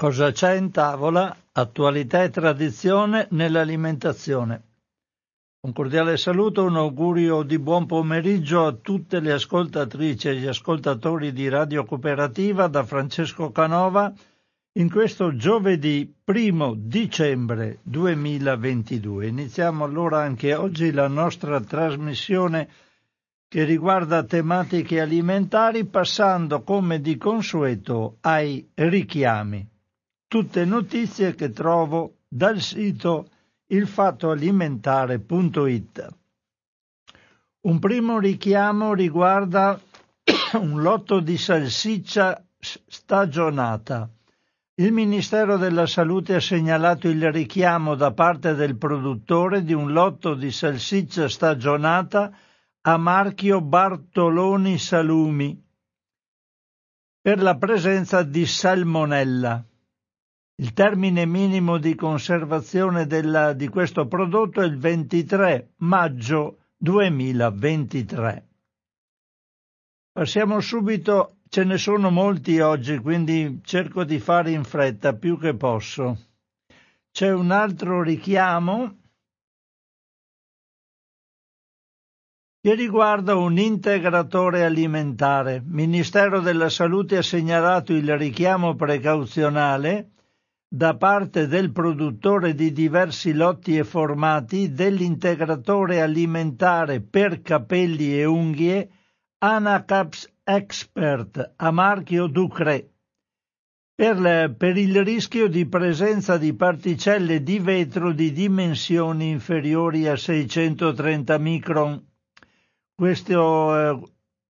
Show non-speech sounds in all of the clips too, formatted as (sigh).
Cosa c'è in tavola? Attualità e tradizione nell'alimentazione. Un cordiale saluto, un augurio di buon pomeriggio a tutte le ascoltatrici e gli ascoltatori di Radio Cooperativa da Francesco Canova in questo giovedì 1 dicembre 2022. Iniziamo allora anche oggi la nostra trasmissione che riguarda tematiche alimentari passando come di consueto ai richiami tutte notizie che trovo dal sito ilfattoalimentare.it. Un primo richiamo riguarda (coughs) un lotto di salsiccia stagionata. Il Ministero della Salute ha segnalato il richiamo da parte del produttore di un lotto di salsiccia stagionata a marchio Bartoloni Salumi per la presenza di salmonella. Il termine minimo di conservazione della, di questo prodotto è il 23 maggio 2023. Passiamo subito, ce ne sono molti oggi, quindi cerco di fare in fretta più che posso. C'è un altro richiamo che riguarda un integratore alimentare. Ministero della Salute ha segnalato il richiamo precauzionale da parte del produttore di diversi lotti e formati dell'integratore alimentare per capelli e unghie Anacaps Expert a marchio Ducre per, per il rischio di presenza di particelle di vetro di dimensioni inferiori a 630 micron. Questo eh,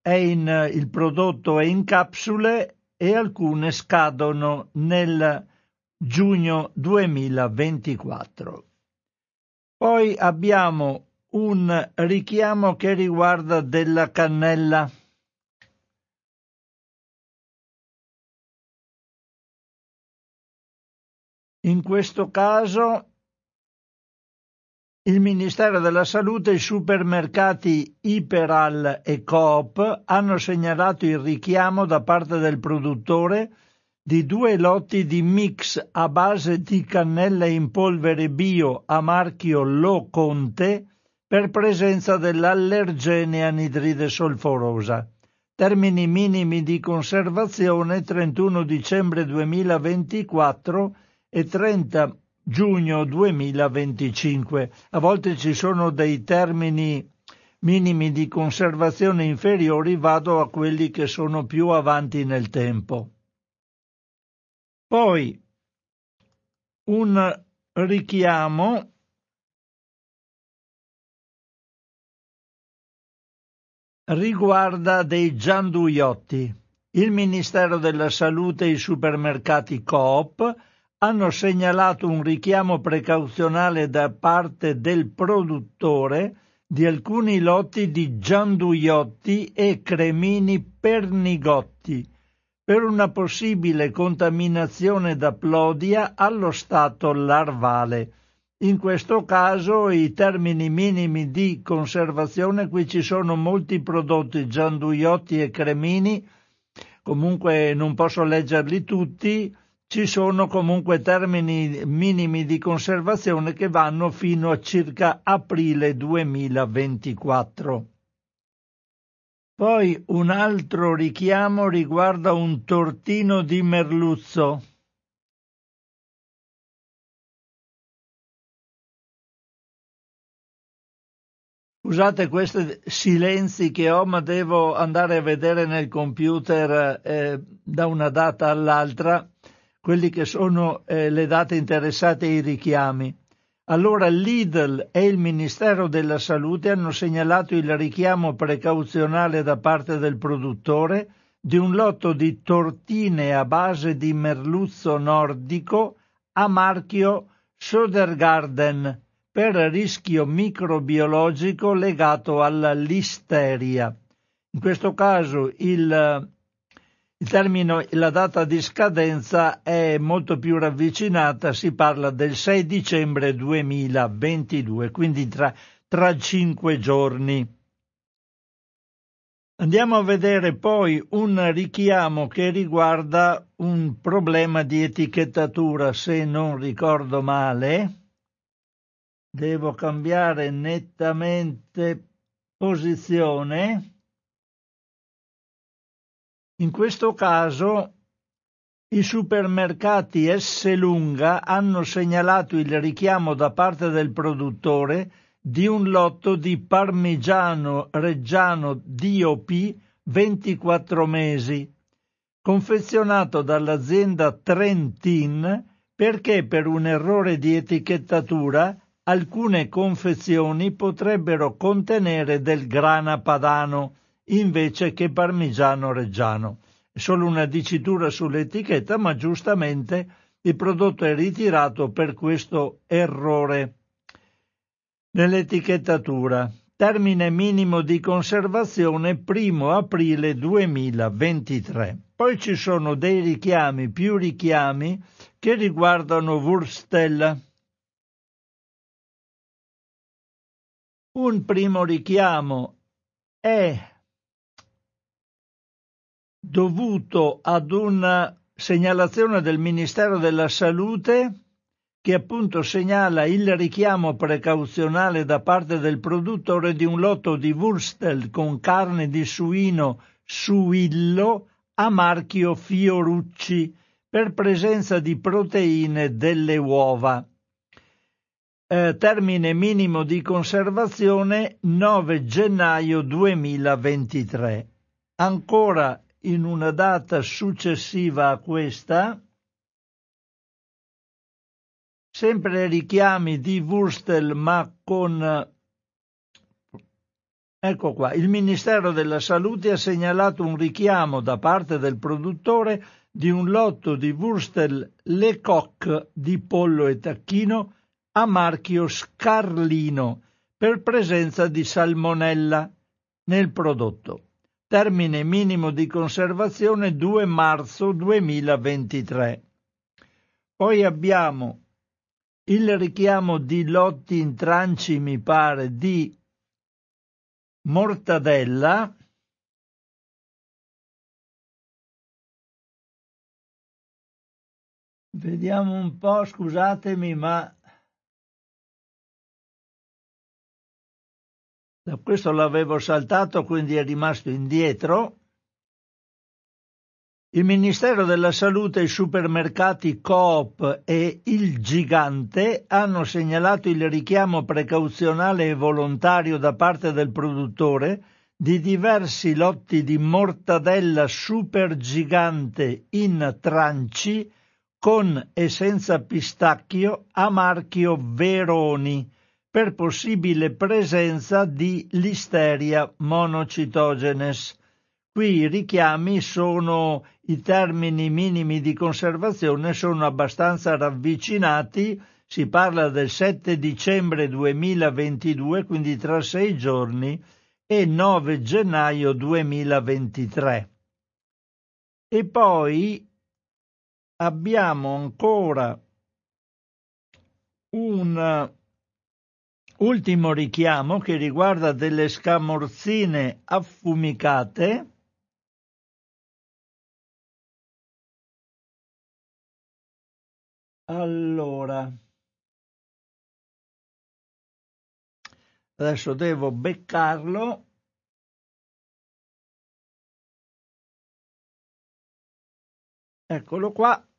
è in, il prodotto è in capsule e alcune scadono nel giugno 2024. Poi abbiamo un richiamo che riguarda della cannella. In questo caso il Ministero della Salute, i supermercati Iperal e Coop hanno segnalato il richiamo da parte del produttore di due lotti di mix a base di cannella in polvere bio a marchio Lo Conte per presenza dell'allergene anidride solforosa. Termini minimi di conservazione 31 dicembre 2024 e 30 giugno 2025. A volte ci sono dei termini minimi di conservazione inferiori, vado a quelli che sono più avanti nel tempo. Poi un richiamo riguarda dei gianduiotti. Il Ministero della Salute e i supermercati Coop hanno segnalato un richiamo precauzionale da parte del produttore di alcuni lotti di gianduiotti e cremini pernigotti per una possibile contaminazione da plodia allo stato larvale. In questo caso i termini minimi di conservazione, qui ci sono molti prodotti, gianduiotti e cremini, comunque non posso leggerli tutti, ci sono comunque termini minimi di conservazione che vanno fino a circa aprile 2024. Poi un altro richiamo riguarda un tortino di merluzzo. Scusate questi silenzi che ho, ma devo andare a vedere nel computer eh, da una data all'altra quelli che sono eh, le date interessate ai richiami. Allora l'Idl e il Ministero della Salute hanno segnalato il richiamo precauzionale da parte del produttore di un lotto di tortine a base di merluzzo nordico a marchio Södergarden per rischio microbiologico legato alla listeria. In questo caso il il termine, la data di scadenza è molto più ravvicinata, si parla del 6 dicembre 2022, quindi tra, tra cinque giorni. Andiamo a vedere poi un richiamo che riguarda un problema di etichettatura, se non ricordo male. Devo cambiare nettamente posizione. In questo caso i supermercati S. Lunga hanno segnalato il richiamo da parte del produttore di un lotto di Parmigiano Reggiano DOP 24 mesi, confezionato dall'azienda Trentin perché per un errore di etichettatura alcune confezioni potrebbero contenere del grana padano invece che parmigiano reggiano. È solo una dicitura sull'etichetta, ma giustamente il prodotto è ritirato per questo errore nell'etichettatura. Termine minimo di conservazione 1 aprile 2023. Poi ci sono dei richiami, più richiami, che riguardano Wurstel. Un primo richiamo è dovuto ad una segnalazione del Ministero della Salute che appunto segnala il richiamo precauzionale da parte del produttore di un lotto di Wurstel con carne di suino suillo a marchio Fiorucci per presenza di proteine delle uova. Eh, termine minimo di conservazione 9 gennaio 2023. Ancora in una data successiva a questa, sempre richiami di Wurstel ma con Ecco qua, il Ministero della Salute ha segnalato un richiamo da parte del produttore di un lotto di Wurstel Lecoq di pollo e tacchino a marchio Scarlino per presenza di salmonella nel prodotto. Termine minimo di conservazione 2 marzo 2023. Poi abbiamo il richiamo di lotti in tranci, mi pare, di mortadella. Vediamo un po', scusatemi, ma questo l'avevo saltato, quindi è rimasto indietro. Il Ministero della Salute, i supermercati Coop e Il Gigante hanno segnalato il richiamo precauzionale e volontario da parte del produttore di diversi lotti di mortadella supergigante in tranci con e senza pistacchio a marchio Veroni per possibile presenza di Listeria monocitogenes Qui i richiami sono i termini minimi di conservazione sono abbastanza ravvicinati, si parla del 7 dicembre 2022, quindi tra sei giorni, e 9 gennaio 2023. E poi abbiamo ancora un ultimo richiamo che riguarda delle scamorzine affumicate Allora, adesso devo beccarlo. Eccolo qua.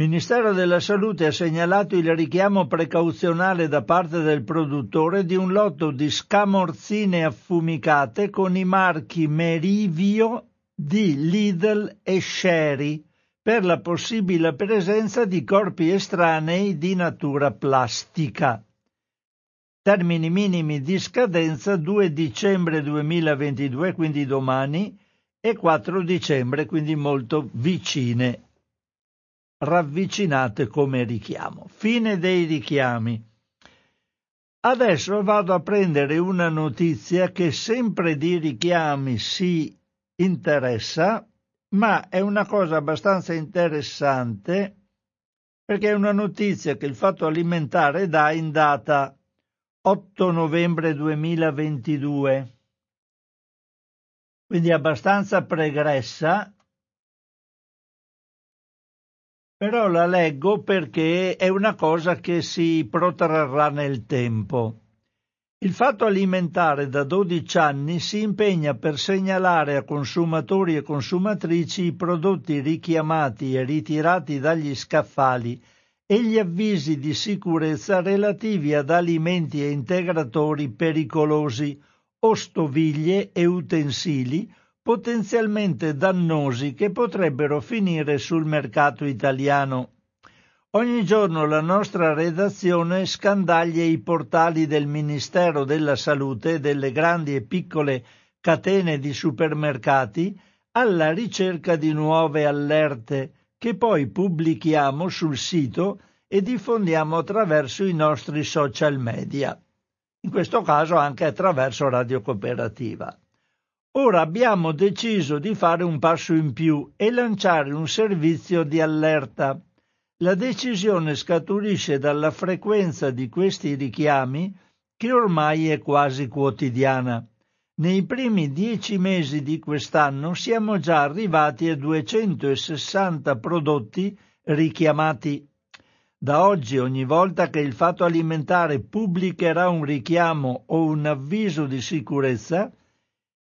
Ministero della Salute ha segnalato il richiamo precauzionale da parte del produttore di un lotto di scamorzine affumicate con i marchi Merivio di Lidl e Sherry per la possibile presenza di corpi estranei di natura plastica. Termini minimi di scadenza 2 dicembre 2022, quindi domani, e 4 dicembre, quindi molto vicine, ravvicinate come richiamo. Fine dei richiami. Adesso vado a prendere una notizia che sempre di richiami si interessa ma è una cosa abbastanza interessante perché è una notizia che il Fatto Alimentare dà in data 8 novembre 2022. quindi abbastanza pregressa, però la leggo perché è una cosa che si protrarrà nel tempo. Il fatto alimentare da 12 anni si impegna per segnalare a consumatori e consumatrici i prodotti richiamati e ritirati dagli scaffali e gli avvisi di sicurezza relativi ad alimenti e integratori pericolosi o stoviglie e utensili potenzialmente dannosi che potrebbero finire sul mercato italiano. Ogni giorno la nostra redazione scandaglia i portali del Ministero della Salute e delle grandi e piccole catene di supermercati alla ricerca di nuove allerte che poi pubblichiamo sul sito e diffondiamo attraverso i nostri social media, in questo caso anche attraverso Radio Cooperativa. Ora abbiamo deciso di fare un passo in più e lanciare un servizio di allerta la decisione scaturisce dalla frequenza di questi richiami che ormai è quasi quotidiana. Nei primi dieci mesi di quest'anno siamo già arrivati a 260 prodotti richiamati. Da oggi, ogni volta che il fatto alimentare pubblicherà un richiamo o un avviso di sicurezza,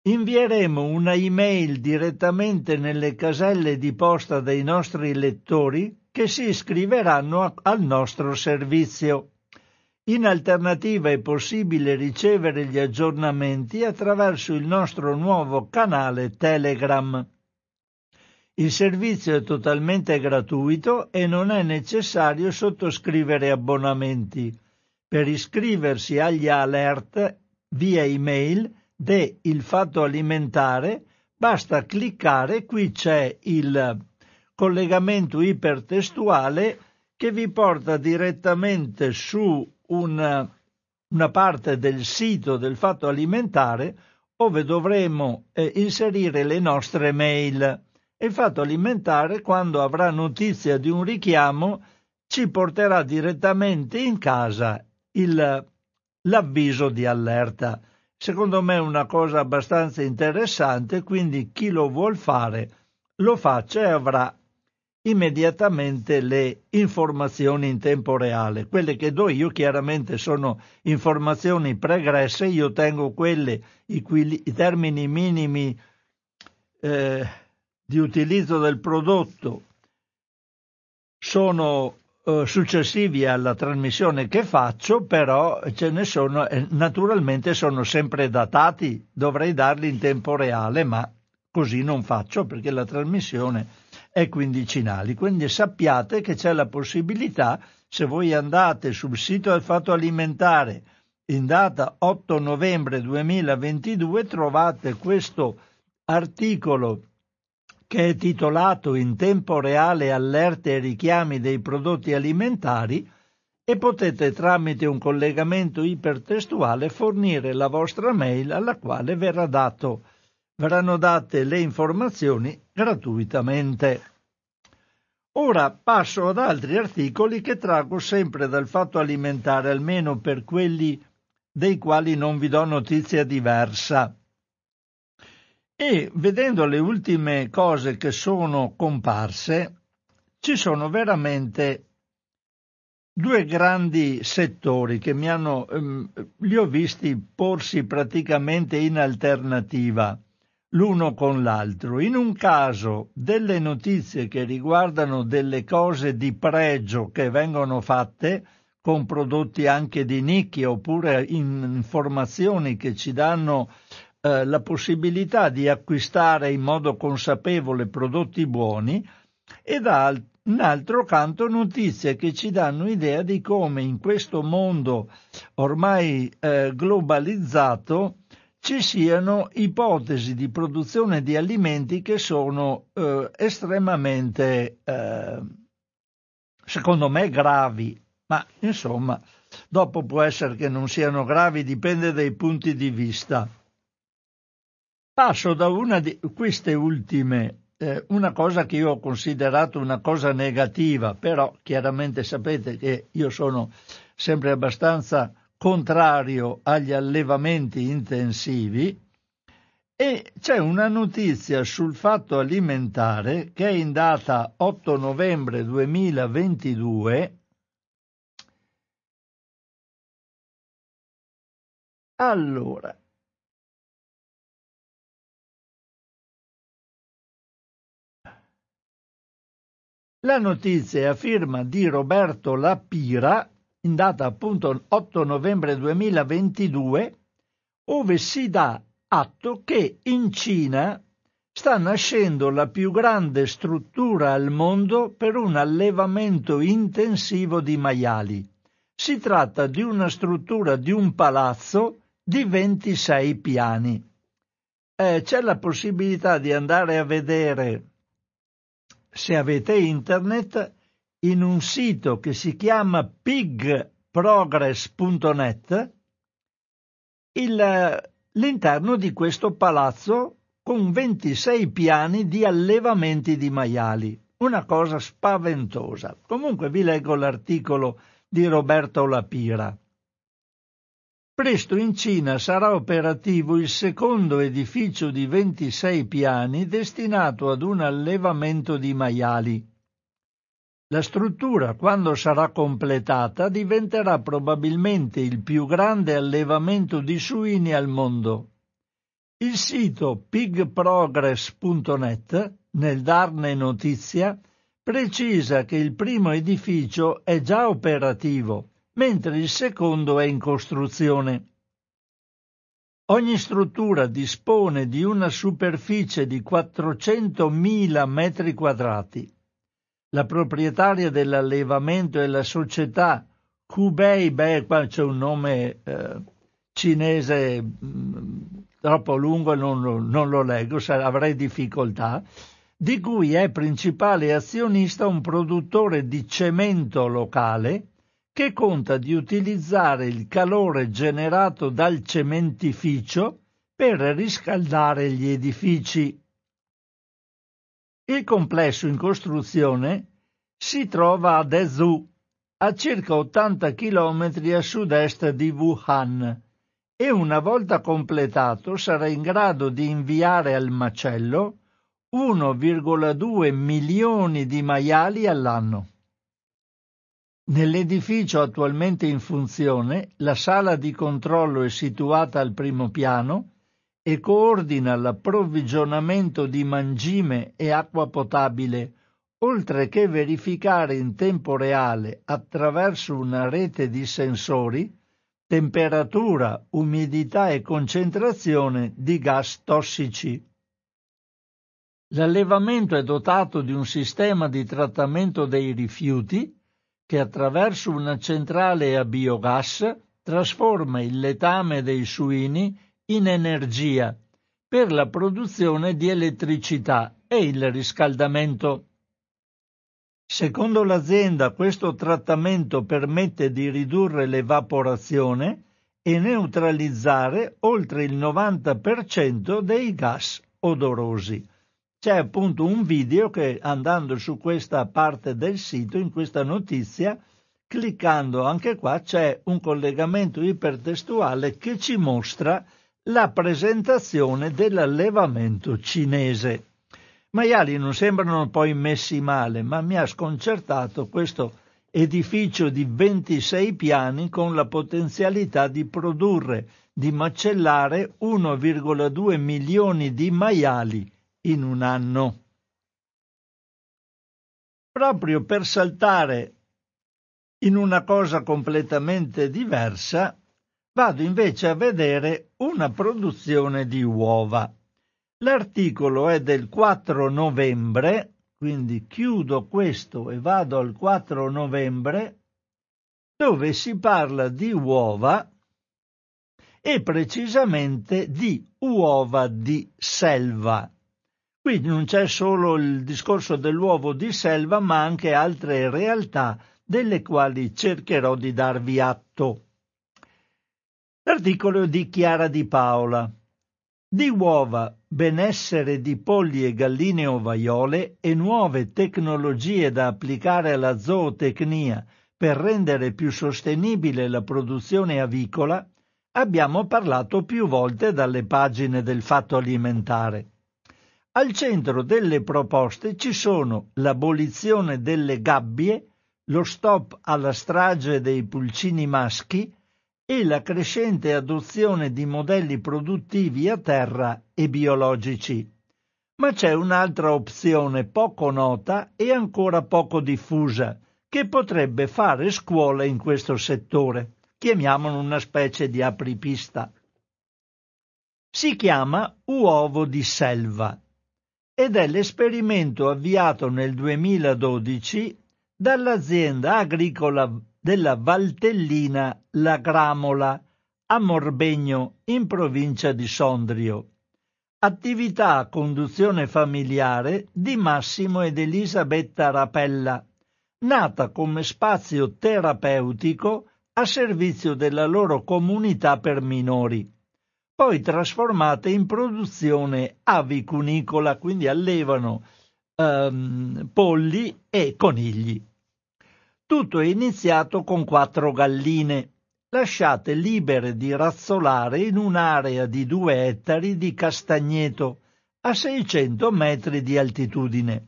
invieremo una email direttamente nelle caselle di posta dei nostri lettori che si iscriveranno al nostro servizio. In alternativa è possibile ricevere gli aggiornamenti attraverso il nostro nuovo canale Telegram. Il servizio è totalmente gratuito e non è necessario sottoscrivere abbonamenti. Per iscriversi agli alert via email de Il Fatto Alimentare basta cliccare, qui c'è il collegamento ipertestuale che vi porta direttamente su una, una parte del sito del fatto alimentare dove dovremo eh, inserire le nostre mail. il fatto alimentare, quando avrà notizia di un richiamo, ci porterà direttamente in casa il, l'avviso di allerta. Secondo me è una cosa abbastanza interessante, quindi chi lo vuol fare lo faccia e avrà immediatamente le informazioni in tempo reale. Quelle che do io chiaramente sono informazioni pregresse, io tengo quelle i, cui, i termini minimi eh, di utilizzo del prodotto sono successivi alla trasmissione che faccio, però ce ne sono, eh, naturalmente sono sempre datati, dovrei darli in tempo reale, ma così non faccio perché la trasmissione e quindicinali. Quindi sappiate che c'è la possibilità, se voi andate sul sito del Fatto Alimentare in data 8 novembre 2022, trovate questo articolo che è titolato In tempo reale allerte e richiami dei prodotti alimentari e potete tramite un collegamento ipertestuale fornire la vostra mail alla quale verrà dato verranno date le informazioni gratuitamente. Ora passo ad altri articoli che traggo sempre dal fatto alimentare, almeno per quelli dei quali non vi do notizia diversa. E vedendo le ultime cose che sono comparse, ci sono veramente due grandi settori che mi hanno, ehm, li ho visti porsi praticamente in alternativa l'uno con l'altro. In un caso delle notizie che riguardano delle cose di pregio che vengono fatte con prodotti anche di nicchia oppure informazioni che ci danno eh, la possibilità di acquistare in modo consapevole prodotti buoni e da canto notizie che ci danno idea di come in questo mondo ormai eh, globalizzato ci siano ipotesi di produzione di alimenti che sono eh, estremamente, eh, secondo me, gravi, ma insomma, dopo può essere che non siano gravi, dipende dai punti di vista. Passo da una di queste ultime, eh, una cosa che io ho considerato una cosa negativa, però chiaramente sapete che io sono sempre abbastanza contrario agli allevamenti intensivi E c'è una notizia sul fatto alimentare che è in data 8 novembre 2022. Allora, la notizia è a firma di Roberto Lapira, in data appunto 8 novembre 2022, ove si dà atto che in Cina sta nascendo la più grande struttura al mondo per un allevamento intensivo di maiali. Si tratta di una struttura di un palazzo di 26 piani. Eh, c'è la possibilità di andare a vedere, se avete internet, in un sito che si chiama pigprogress.net il, l'interno di questo palazzo con 26 piani di allevamenti di maiali. Una cosa spaventosa. Comunque vi leggo l'articolo di Roberto Lapira. Presto in Cina sarà operativo il secondo edificio di 26 piani destinato ad un allevamento di maiali. La struttura, quando sarà completata, diventerà probabilmente il più grande allevamento di suini al mondo. Il sito pigprogress.net, nel darne notizia, precisa che il primo edificio è già operativo, mentre il secondo è in costruzione. Ogni struttura dispone di una superficie di 400.000 metri quadrati la proprietaria dell'allevamento e la società Hubei, beh, qua c'è un nome eh, cinese mm, troppo lungo e non, non, lo leggo, avrei difficoltà, di cui è principale azionista un produttore di cemento locale che conta di utilizzare il calore generato dal cementificio per riscaldare gli edifici. Il complesso in costruzione si trova a Dezhou, a circa 80 km a sud-est di Wuhan, e una volta completato sarà in grado di inviare al macello 1,2 milioni di maiali all'anno. Nell'edificio attualmente in funzione, la sala di controllo è situata al primo piano e coordina l'approvvigionamento di mangime e acqua potabile, oltre che verificare in tempo reale, attraverso una rete di sensori, temperatura, umidità e concentrazione di gas tossici. L'allevamento è dotato di un sistema di trattamento dei rifiuti che attraverso una centrale a biogas trasforma il letame dei suini in energia per la produzione di elettricità e il riscaldamento. Secondo l'azienda questo trattamento permette di ridurre l'evaporazione e neutralizzare oltre il 90% dei gas odorosi. C'è appunto un video che andando su questa parte del sito, in questa notizia, cliccando anche qua c'è un collegamento ipertestuale che ci mostra la presentazione dell'allevamento cinese. Maiali non sembrano poi messi male, ma mi ha sconcertato questo edificio di 26 piani con la potenzialità di produrre, di macellare 1,2 milioni di maiali in un anno. Proprio per saltare in una cosa completamente diversa, Vado invece a vedere una produzione di uova. L'articolo è del 4 novembre, quindi chiudo questo e vado al 4 novembre, dove si parla di uova e precisamente di uova di selva. Quindi non c'è solo il discorso dell'uovo di selva, ma anche altre realtà delle quali cercherò di darvi atto. L'articolo di Chiara Di Paola. Di uova, benessere di polli e galline ovaiole e nuove tecnologie da applicare alla zootecnia per rendere più sostenibile la produzione avicola, abbiamo parlato più volte dalle pagine del fatto alimentare. Al centro delle proposte ci sono l'abolizione delle gabbie, lo stop alla strage dei pulcini maschi e la crescente adozione di modelli produttivi a terra e biologici. Ma c'è un'altra opzione poco nota e ancora poco diffusa, che potrebbe fare scuola in questo settore. Chiamiamolo una specie di apripista. Si chiama uovo di selva ed è l'esperimento avviato nel 2012 dall'azienda agricola della Valtellina La Gramola a Morbegno in provincia di Sondrio. Attività a conduzione familiare di Massimo ed Elisabetta Rapella, nata come spazio terapeutico a servizio della loro comunità per minori, poi trasformata in produzione avicunicola, quindi allevano um, polli e conigli. Tutto è iniziato con quattro galline, lasciate libere di razzolare in un'area di due ettari di castagneto a 600 metri di altitudine,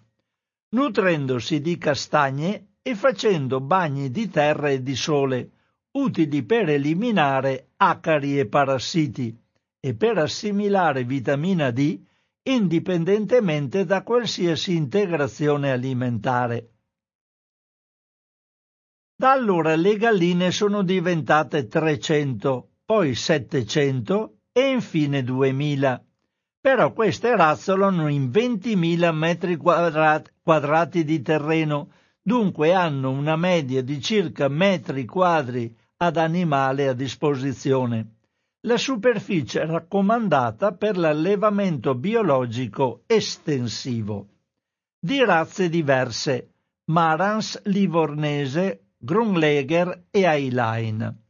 nutrendosi di castagne e facendo bagni di terra e di sole, utili per eliminare acari e parassiti e per assimilare vitamina D indipendentemente da qualsiasi integrazione alimentare. Da allora le galline sono diventate 300, poi 700 e infine 2000. Però queste razzolano in 20.000 metri quadrati di terreno, dunque hanno una media di circa metri quadri ad animale a disposizione. La superficie raccomandata per l'allevamento biologico estensivo. Di razze diverse, Marans livornese, Grunleger e Eilein.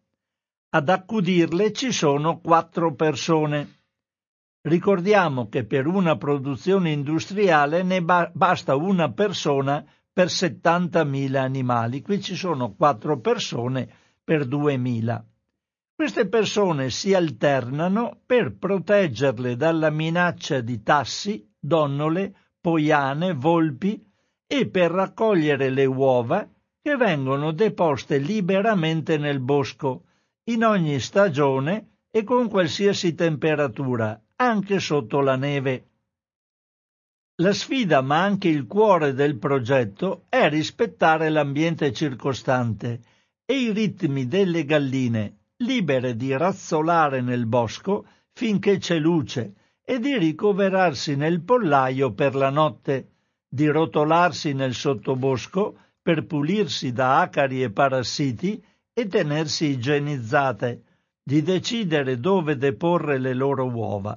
Ad accudirle ci sono quattro persone. Ricordiamo che per una produzione industriale ne ba- basta una persona per 70.000 animali, qui ci sono quattro persone per 2.000. Queste persone si alternano per proteggerle dalla minaccia di tassi, donnole, poiane, volpi e per raccogliere le uova che vengono deposte liberamente nel bosco, in ogni stagione e con qualsiasi temperatura, anche sotto la neve. La sfida, ma anche il cuore del progetto, è rispettare l'ambiente circostante e i ritmi delle galline, libere di razzolare nel bosco finché c'è luce e di ricoverarsi nel pollaio per la notte, di rotolarsi nel sottobosco per pulirsi da acari e parassiti e tenersi igienizzate, di decidere dove deporre le loro uova.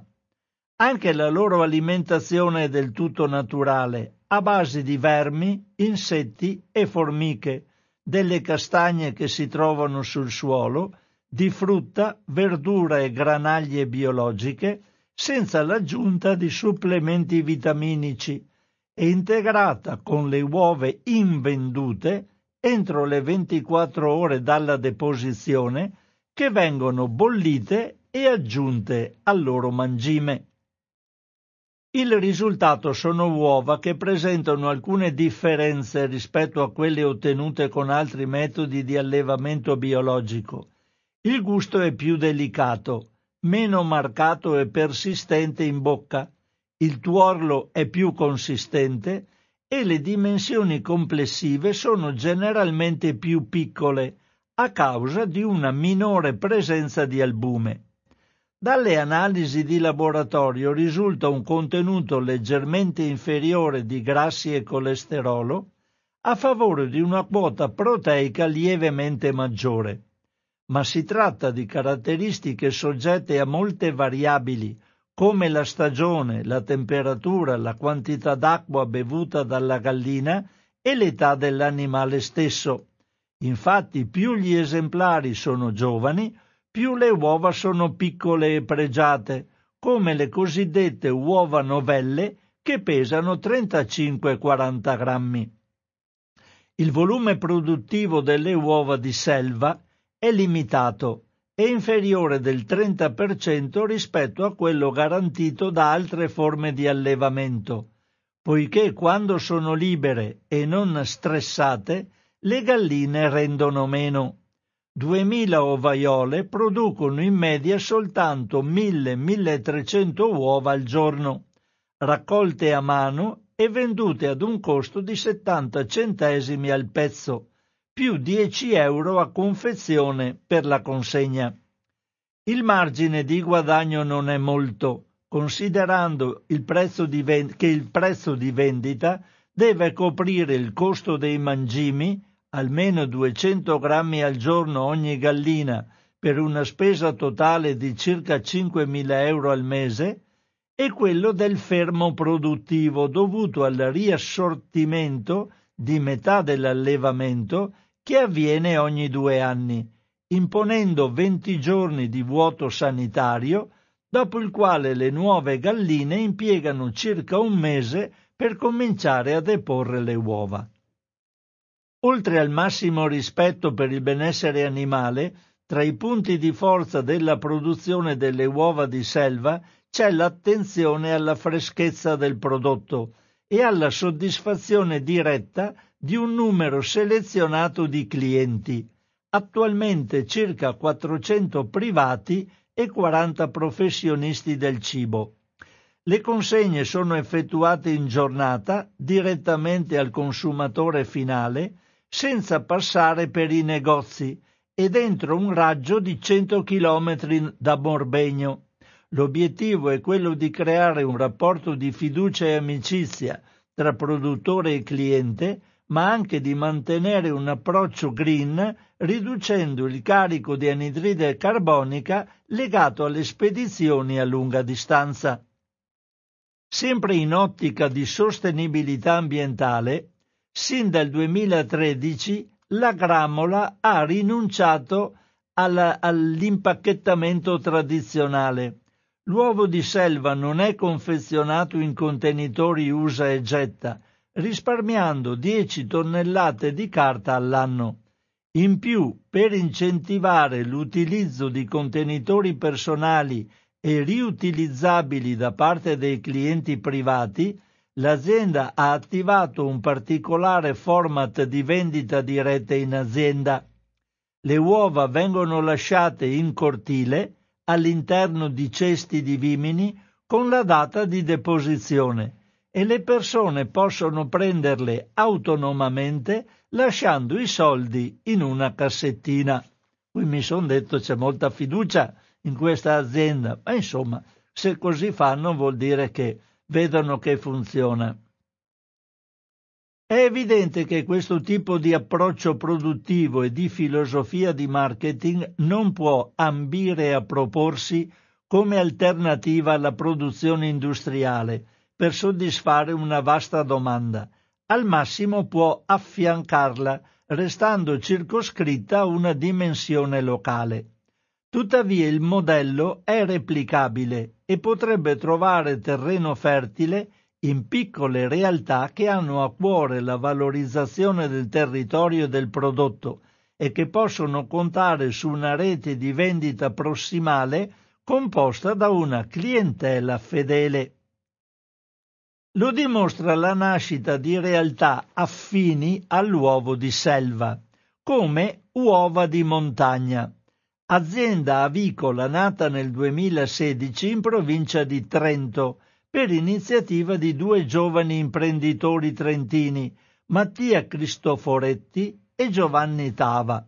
Anche la loro alimentazione è del tutto naturale, a base di vermi, insetti e formiche, delle castagne che si trovano sul suolo, di frutta, verdura e granaglie biologiche, senza l'aggiunta di supplementi vitaminici, e integrata con le uova invendute entro le 24 ore dalla deposizione che vengono bollite e aggiunte al loro mangime. Il risultato sono uova che presentano alcune differenze rispetto a quelle ottenute con altri metodi di allevamento biologico. Il gusto è più delicato, meno marcato e persistente in bocca, il tuorlo è più consistente e le dimensioni complessive sono generalmente più piccole a causa di una minore presenza di albume. Dalle analisi di laboratorio risulta un contenuto leggermente inferiore di grassi e colesterolo a favore di una quota proteica lievemente maggiore. Ma si tratta di caratteristiche soggette a molte variabili, come la stagione, la temperatura, la quantità d'acqua bevuta dalla gallina e l'età dell'animale stesso. Infatti più gli esemplari sono giovani, più le uova sono piccole e pregiate, come le cosiddette uova novelle che pesano 35-40 grammi. Il volume produttivo delle uova di selva è limitato è inferiore del 30% rispetto a quello garantito da altre forme di allevamento, poiché quando sono libere e non stressate, le galline rendono meno. 2000 ovaiole producono in media soltanto 1000-1300 uova al giorno, raccolte a mano e vendute ad un costo di 70 centesimi al pezzo, più 10 euro a confezione per la consegna. Il margine di guadagno non è molto, considerando il ven- che il prezzo di vendita deve coprire il costo dei mangimi almeno 200 grammi al giorno ogni gallina per una spesa totale di circa 5.000 euro al mese, e quello del fermo produttivo dovuto al riassortimento di metà dell'allevamento che avviene ogni due anni, imponendo 20 giorni di vuoto sanitario, dopo il quale le nuove galline impiegano circa un mese per cominciare a deporre le uova. Oltre al massimo rispetto per il benessere animale, tra i punti di forza della produzione delle uova di selva c'è l'attenzione alla freschezza del prodotto e alla soddisfazione diretta di un numero selezionato di clienti, attualmente circa 400 privati e 40 professionisti del cibo. Le consegne sono effettuate in giornata direttamente al consumatore finale senza passare per i negozi e dentro un raggio di 100 km da Morbegno. L'obiettivo è quello di creare un rapporto di fiducia e amicizia tra produttore e cliente, ma anche di mantenere un approccio green riducendo il carico di anidride carbonica legato alle spedizioni a lunga distanza. Sempre in ottica di sostenibilità ambientale, Sin dal 2013 la Gramola ha rinunciato all'impacchettamento tradizionale. L'uovo di selva non è confezionato in contenitori usa e getta, risparmiando 10 tonnellate di carta all'anno. In più, per incentivare l'utilizzo di contenitori personali e riutilizzabili da parte dei clienti privati, l'azienda ha attivato un particolare format di vendita diretta in azienda. Le uova vengono lasciate in cortile all'interno di cesti di vimini con la data di deposizione e le persone possono prenderle autonomamente lasciando i soldi in una cassettina. Qui mi sono detto c'è molta fiducia in questa azienda, ma insomma, se così fanno vuol dire che vedono che funziona. È evidente che questo tipo di approccio produttivo e di filosofia di marketing non può ambire a proporsi come alternativa alla produzione industriale per soddisfare una vasta domanda. Al massimo può affiancarla, restando circoscritta a una dimensione locale. Tuttavia il modello è replicabile e potrebbe trovare terreno fertile in piccole realtà che hanno a cuore la valorizzazione del territorio e del prodotto e che possono contare su una rete di vendita prossimale composta da una clientela fedele. Lo dimostra la nascita di realtà affini all'uovo di selva, come uova di montagna azienda avicola nata nel 2016 in provincia di Trento per iniziativa di due giovani imprenditori trentini, Mattia Cristoforetti e Giovanni Tava,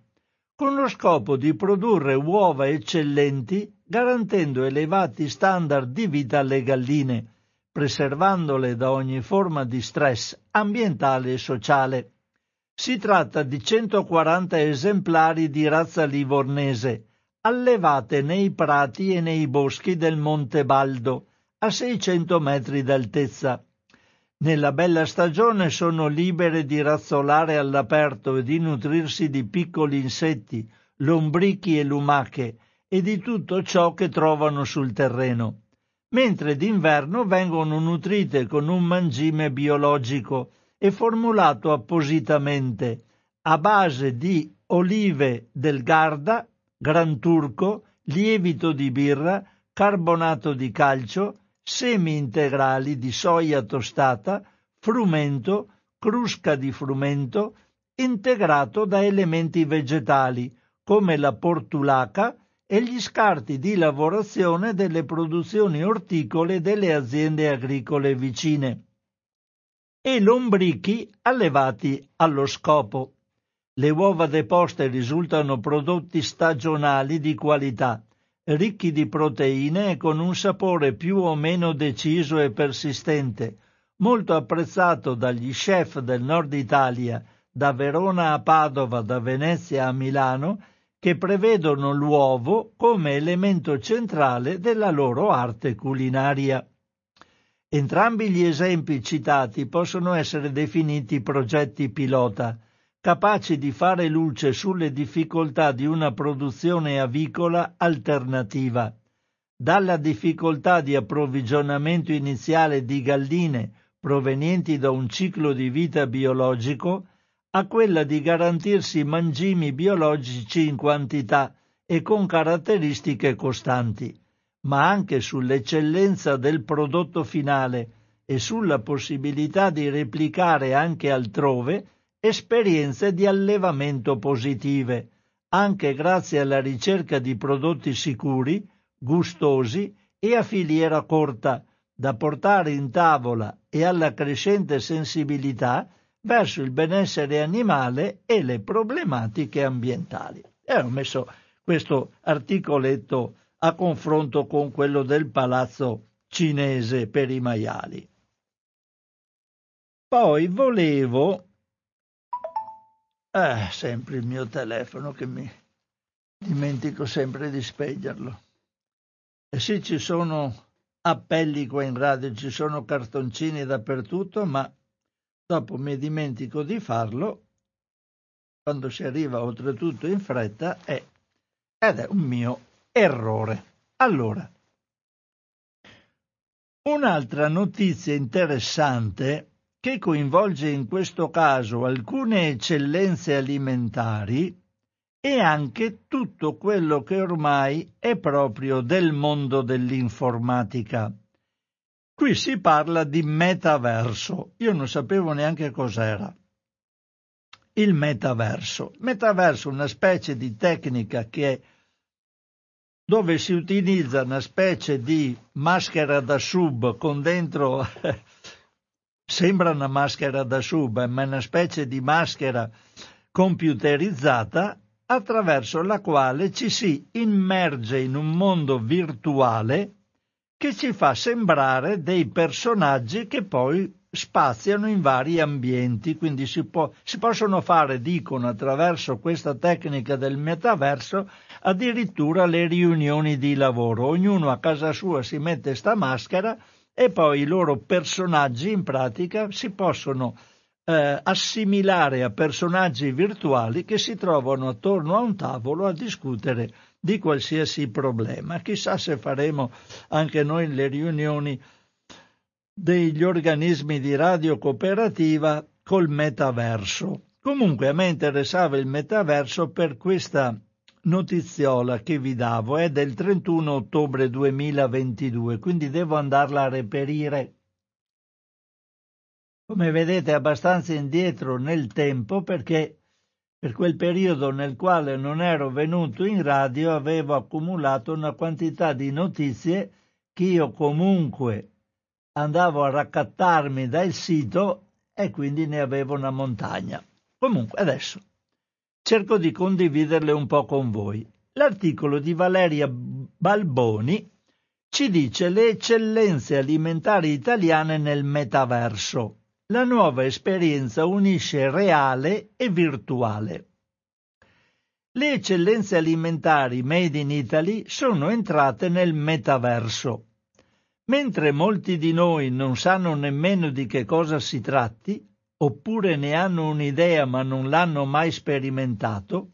con lo scopo di produrre uova eccellenti garantendo elevati standard di vita alle galline, preservandole da ogni forma di stress ambientale e sociale. Si tratta di 140 esemplari di razza livornese, allevate nei prati e nei boschi del Monte Baldo, a 600 metri d'altezza. Nella bella stagione sono libere di razzolare all'aperto e di nutrirsi di piccoli insetti, lombrichi e lumache e di tutto ciò che trovano sul terreno, mentre d'inverno vengono nutrite con un mangime biologico e formulato appositamente a base di olive del Garda Gran Turco, lievito di birra, carbonato di calcio, semi integrali di soia tostata, frumento, crusca di frumento, integrato da elementi vegetali, come la portulaca e gli scarti di lavorazione delle produzioni orticole delle aziende agricole vicine e lombrichi allevati allo scopo. Le uova deposte risultano prodotti stagionali di qualità, ricchi di proteine e con un sapore più o meno deciso e persistente, molto apprezzato dagli chef del nord Italia, da Verona a Padova, da Venezia a Milano, che prevedono l'uovo come elemento centrale della loro arte culinaria. Entrambi gli esempi citati possono essere definiti progetti pilota, capaci di fare luce sulle difficoltà di una produzione avicola alternativa, dalla difficoltà di approvvigionamento iniziale di galline provenienti da un ciclo di vita biologico a quella di garantirsi mangimi biologici in quantità e con caratteristiche costanti ma anche sull'eccellenza del prodotto finale e sulla possibilità di replicare anche altrove esperienze di allevamento positive, anche grazie alla ricerca di prodotti sicuri, gustosi e a filiera corta, da portare in tavola e alla crescente sensibilità verso il benessere animale e le problematiche ambientali. E ho messo questo articoletto a confronto con quello del palazzo cinese per i maiali. Poi volevo... Eh, sempre il mio telefono che mi dimentico sempre di spegnerlo. E sì, ci sono appelli qua in radio, ci sono cartoncini dappertutto, ma dopo mi dimentico di farlo quando si arriva oltretutto in fretta è, ed è un mio errore. Allora, un'altra notizia interessante che coinvolge in questo caso alcune eccellenze alimentari e anche tutto quello che ormai è proprio del mondo dell'informatica. Qui si parla di metaverso. Io non sapevo neanche cos'era. Il metaverso. Metaverso, una specie di tecnica che dove si utilizza una specie di maschera da sub con dentro (laughs) sembra una maschera da sub, ma è una specie di maschera computerizzata attraverso la quale ci si immerge in un mondo virtuale che ci fa sembrare dei personaggi che poi spaziano in vari ambienti, quindi si, può, si possono fare, dicono, attraverso questa tecnica del metaverso, addirittura le riunioni di lavoro. Ognuno a casa sua si mette sta maschera e poi i loro personaggi in pratica si possono eh, assimilare a personaggi virtuali che si trovano attorno a un tavolo a discutere di qualsiasi problema. Chissà se faremo anche noi le riunioni degli organismi di radio cooperativa col metaverso. Comunque a me interessava il metaverso per questa notiziola che vi davo, è del 31 ottobre 2022, quindi devo andarla a reperire. Come vedete abbastanza indietro nel tempo perché per quel periodo nel quale non ero venuto in radio avevo accumulato una quantità di notizie che io comunque andavo a raccattarmi dal sito e quindi ne avevo una montagna. Comunque, adesso cerco di condividerle un po' con voi. L'articolo di Valeria Balboni ci dice le eccellenze alimentari italiane nel metaverso. La nuova esperienza unisce reale e virtuale. Le eccellenze alimentari made in Italy sono entrate nel metaverso Mentre molti di noi non sanno nemmeno di che cosa si tratti, oppure ne hanno un'idea ma non l'hanno mai sperimentato,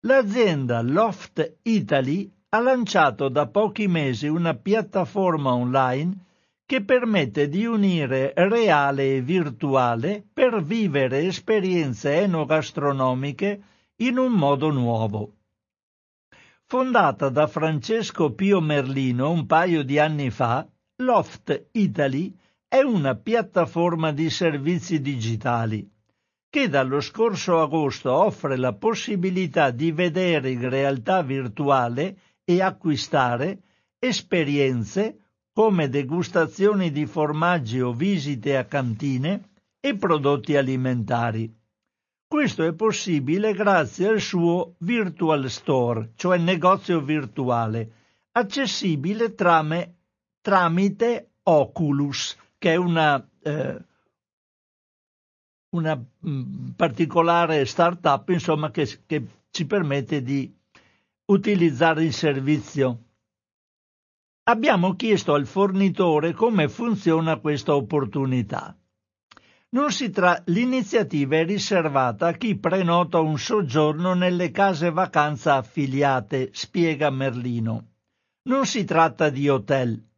l'azienda Loft Italy ha lanciato da pochi mesi una piattaforma online che permette di unire reale e virtuale per vivere esperienze enogastronomiche in un modo nuovo. Fondata da Francesco Pio Merlino un paio di anni fa, Loft Italy è una piattaforma di servizi digitali che dallo scorso agosto offre la possibilità di vedere in realtà virtuale e acquistare esperienze come degustazioni di formaggi o visite a cantine e prodotti alimentari. Questo è possibile grazie al suo Virtual Store, cioè negozio virtuale, accessibile trame, tramite Oculus, che è una, eh, una mm, particolare startup insomma, che, che ci permette di utilizzare il servizio. Abbiamo chiesto al fornitore come funziona questa opportunità. Tra... L'iniziativa è riservata a chi prenota un soggiorno nelle case vacanza affiliate, spiega Merlino. Non si tratta di hotel,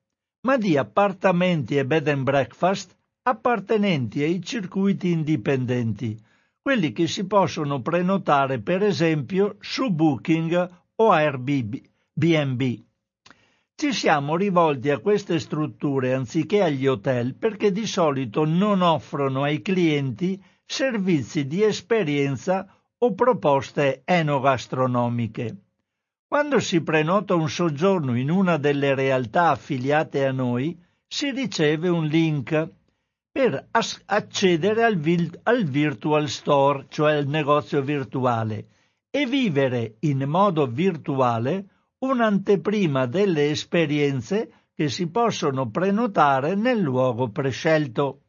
ma di appartamenti e bed and breakfast appartenenti ai circuiti indipendenti, quelli che si possono prenotare per esempio su Booking o Airbnb. Ci siamo rivolti a queste strutture anziché agli hotel perché di solito non offrono ai clienti servizi di esperienza o proposte enogastronomiche. Quando si prenota un soggiorno in una delle realtà affiliate a noi, si riceve un link per accedere al, al Virtual Store, cioè il negozio virtuale, e vivere in modo virtuale un'anteprima delle esperienze che si possono prenotare nel luogo prescelto.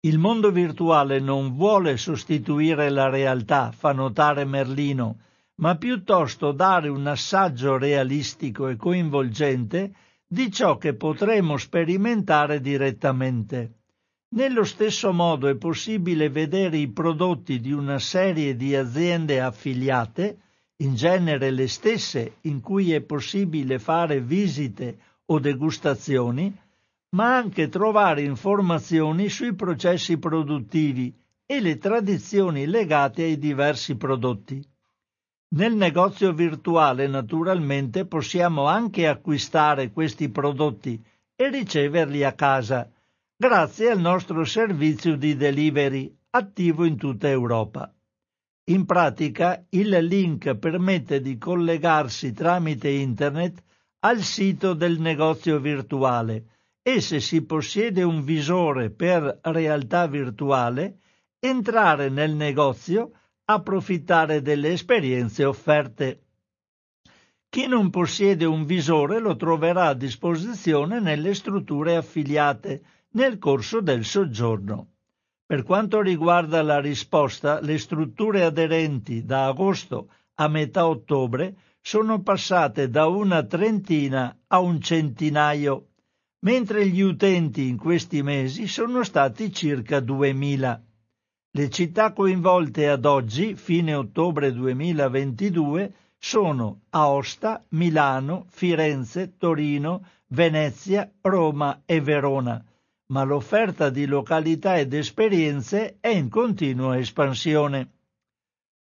Il mondo virtuale non vuole sostituire la realtà, fa notare Merlino, ma piuttosto dare un assaggio realistico e coinvolgente di ciò che potremo sperimentare direttamente. Nello stesso modo è possibile vedere i prodotti di una serie di aziende affiliate in genere le stesse in cui è possibile fare visite o degustazioni, ma anche trovare informazioni sui processi produttivi e le tradizioni legate ai diversi prodotti. Nel negozio virtuale naturalmente possiamo anche acquistare questi prodotti e riceverli a casa, grazie al nostro servizio di delivery attivo in tutta Europa. In pratica il link permette di collegarsi tramite internet al sito del negozio virtuale e se si possiede un visore per realtà virtuale, entrare nel negozio, approfittare delle esperienze offerte. Chi non possiede un visore lo troverà a disposizione nelle strutture affiliate nel corso del soggiorno. Per quanto riguarda la risposta, le strutture aderenti da agosto a metà ottobre sono passate da una trentina a un centinaio, mentre gli utenti in questi mesi sono stati circa 2000. Le città coinvolte ad oggi, fine ottobre 2022, sono Aosta, Milano, Firenze, Torino, Venezia, Roma e Verona ma l'offerta di località ed esperienze è in continua espansione.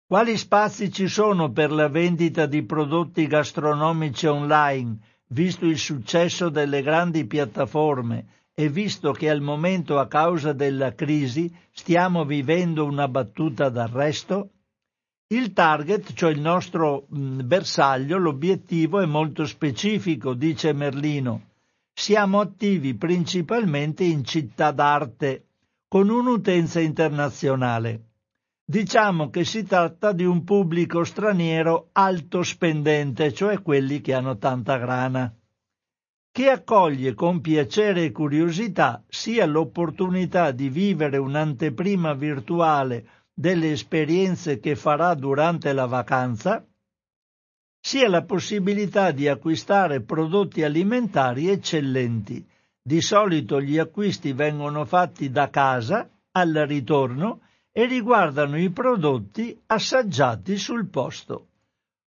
Quali spazi ci sono per la vendita di prodotti gastronomici online, visto il successo delle grandi piattaforme e visto che al momento a causa della crisi stiamo vivendo una battuta d'arresto? Il target, cioè il nostro bersaglio, l'obiettivo è molto specifico, dice Merlino siamo attivi principalmente in città d'arte, con un'utenza internazionale. Diciamo che si tratta di un pubblico straniero alto spendente, cioè quelli che hanno tanta grana, che accoglie con piacere e curiosità sia l'opportunità di vivere un'anteprima virtuale delle esperienze che farà durante la vacanza, sia la possibilità di acquistare prodotti alimentari eccellenti. Di solito gli acquisti vengono fatti da casa al ritorno e riguardano i prodotti assaggiati sul posto.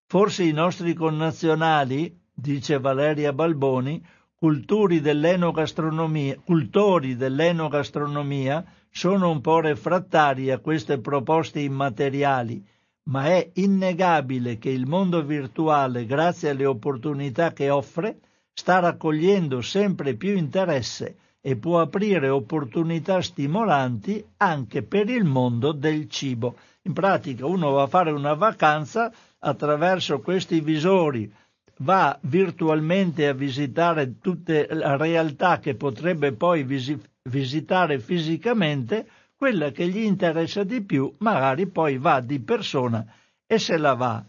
Forse i nostri connazionali, dice Valeria Balboni, cultori dell'enogastronomia, sono un po' refrattari a queste proposte immateriali ma è innegabile che il mondo virtuale, grazie alle opportunità che offre, sta raccogliendo sempre più interesse e può aprire opportunità stimolanti anche per il mondo del cibo. In pratica uno va a fare una vacanza attraverso questi visori, va virtualmente a visitare tutte le realtà che potrebbe poi visi- visitare fisicamente, quella che gli interessa di più, magari poi va di persona e se la va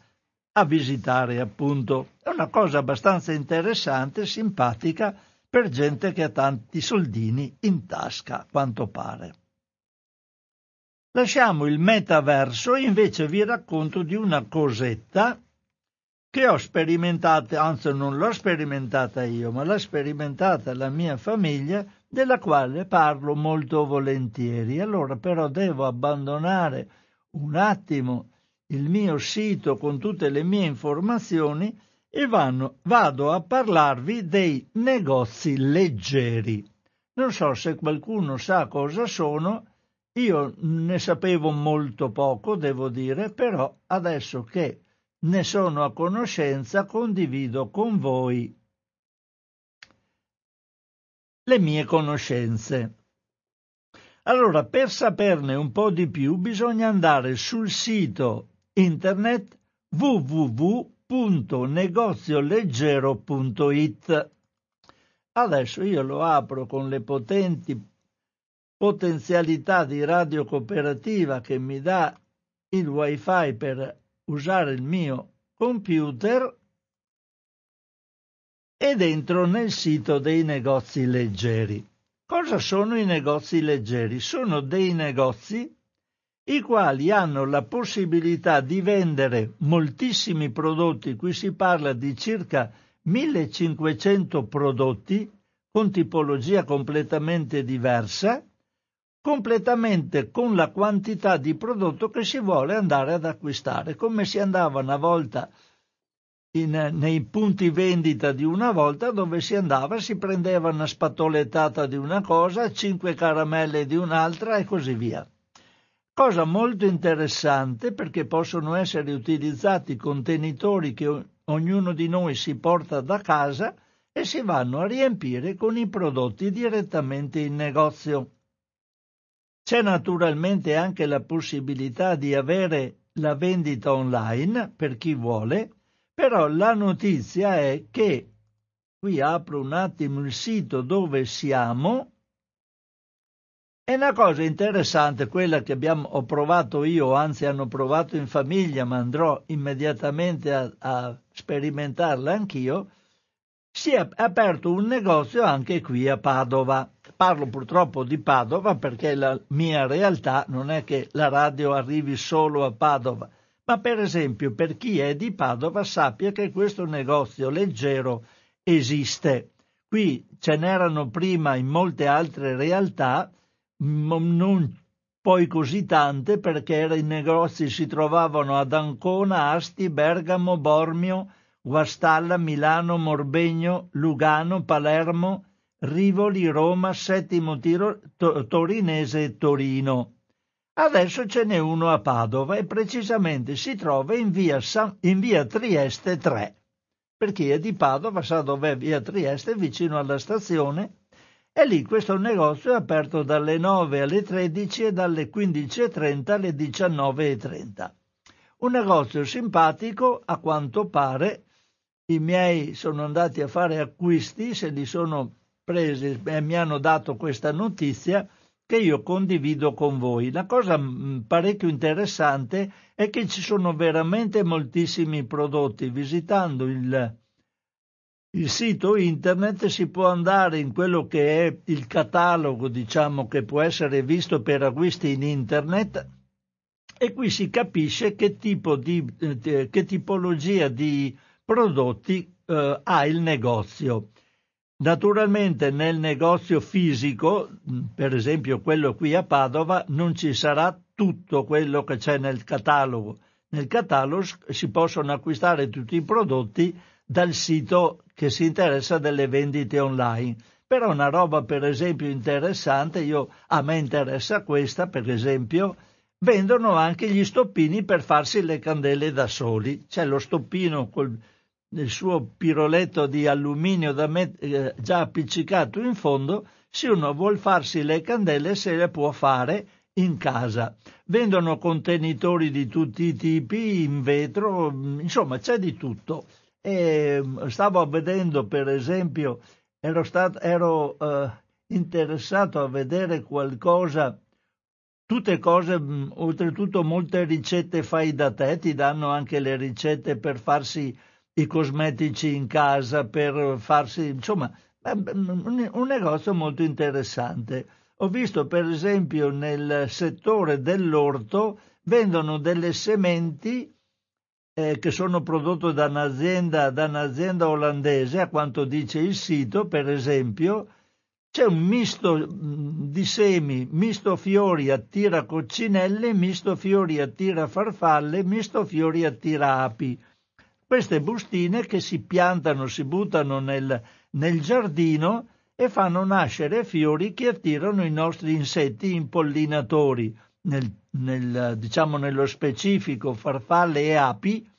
a visitare appunto. È una cosa abbastanza interessante, simpatica per gente che ha tanti soldini in tasca, quanto pare. Lasciamo il metaverso e invece vi racconto di una cosetta che ho sperimentato, anzi non l'ho sperimentata io, ma l'ha sperimentata la mia famiglia, della quale parlo molto volentieri. Allora però devo abbandonare un attimo il mio sito con tutte le mie informazioni e vanno, vado a parlarvi dei negozi leggeri. Non so se qualcuno sa cosa sono, io ne sapevo molto poco, devo dire, però adesso che ne sono a conoscenza condivido con voi le mie conoscenze. Allora, per saperne un po' di più bisogna andare sul sito internet www.negozioleggero.it. Adesso io lo apro con le potenti potenzialità di radio cooperativa che mi dà il wifi per usare il mio computer ed entro nel sito dei negozi leggeri. Cosa sono i negozi leggeri? Sono dei negozi i quali hanno la possibilità di vendere moltissimi prodotti, qui si parla di circa 1500 prodotti con tipologia completamente diversa, completamente con la quantità di prodotto che si vuole andare ad acquistare, come si andava una volta in, nei punti vendita di una volta dove si andava, si prendeva una spatolettata di una cosa, cinque caramelle di un'altra e così via. Cosa molto interessante perché possono essere utilizzati contenitori che ognuno di noi si porta da casa e si vanno a riempire con i prodotti direttamente in negozio. C'è naturalmente anche la possibilità di avere la vendita online per chi vuole, però la notizia è che qui apro un attimo il sito dove siamo è una cosa interessante quella che abbiamo, ho provato io, anzi hanno provato in famiglia, ma andrò immediatamente a, a sperimentarla anch'io. Si è aperto un negozio anche qui a Padova. Parlo purtroppo di Padova perché la mia realtà non è che la radio arrivi solo a Padova, ma per esempio per chi è di Padova sappia che questo negozio leggero esiste. Qui ce n'erano prima in molte altre realtà, non poi così tante perché i negozi si trovavano ad Ancona, Asti, Bergamo, Bormio, Guastalla, Milano, Morbegno, Lugano, Palermo, Rivoli, Roma, Settimo Tiro, to, Torinese Torino. Adesso ce n'è uno a Padova e precisamente si trova in via, San, in via Trieste 3. Per chi è di Padova sa dov'è via Trieste, vicino alla stazione, e lì questo negozio è aperto dalle 9 alle 13 e dalle 15.30 alle 19.30. Un negozio simpatico, a quanto pare. I miei sono andati a fare acquisti, se li sono presi e mi hanno dato questa notizia che io condivido con voi. La cosa mm, parecchio interessante è che ci sono veramente moltissimi prodotti. Visitando il il sito internet si può andare in quello che è il catalogo, diciamo, che può essere visto per acquisti in internet e qui si capisce che, tipo di, eh, che tipologia di prodotti eh, ha il negozio. Naturalmente nel negozio fisico, per esempio quello qui a Padova, non ci sarà tutto quello che c'è nel catalogo. Nel catalogo si possono acquistare tutti i prodotti dal sito che si interessa delle vendite online. Però una roba per esempio interessante, io, a me interessa questa per esempio, vendono anche gli stoppini per farsi le candele da soli. C'è lo stoppino col il suo piroletto di alluminio met- eh, già appiccicato in fondo, se uno vuol farsi le candele se le può fare in casa. Vendono contenitori di tutti i tipi, in vetro, insomma c'è di tutto. E mm, stavo vedendo, per esempio, ero, stato, ero eh, interessato a vedere qualcosa tutte cose, mm, oltretutto molte ricette fai da te, ti danno anche le ricette per farsi i cosmetici in casa, per farsi, insomma, un negozio molto interessante. Ho visto per esempio nel settore dell'orto vendono delle sementi eh, che sono prodotte da un'azienda, da un'azienda olandese, a quanto dice il sito, per esempio, c'è un misto di semi, misto fiori attira coccinelle, misto fiori attira farfalle, misto fiori attira api. Queste bustine che si piantano, si buttano nel, nel giardino e fanno nascere fiori che attirano i nostri insetti impollinatori, nel, nel, diciamo nello specifico farfalle e api,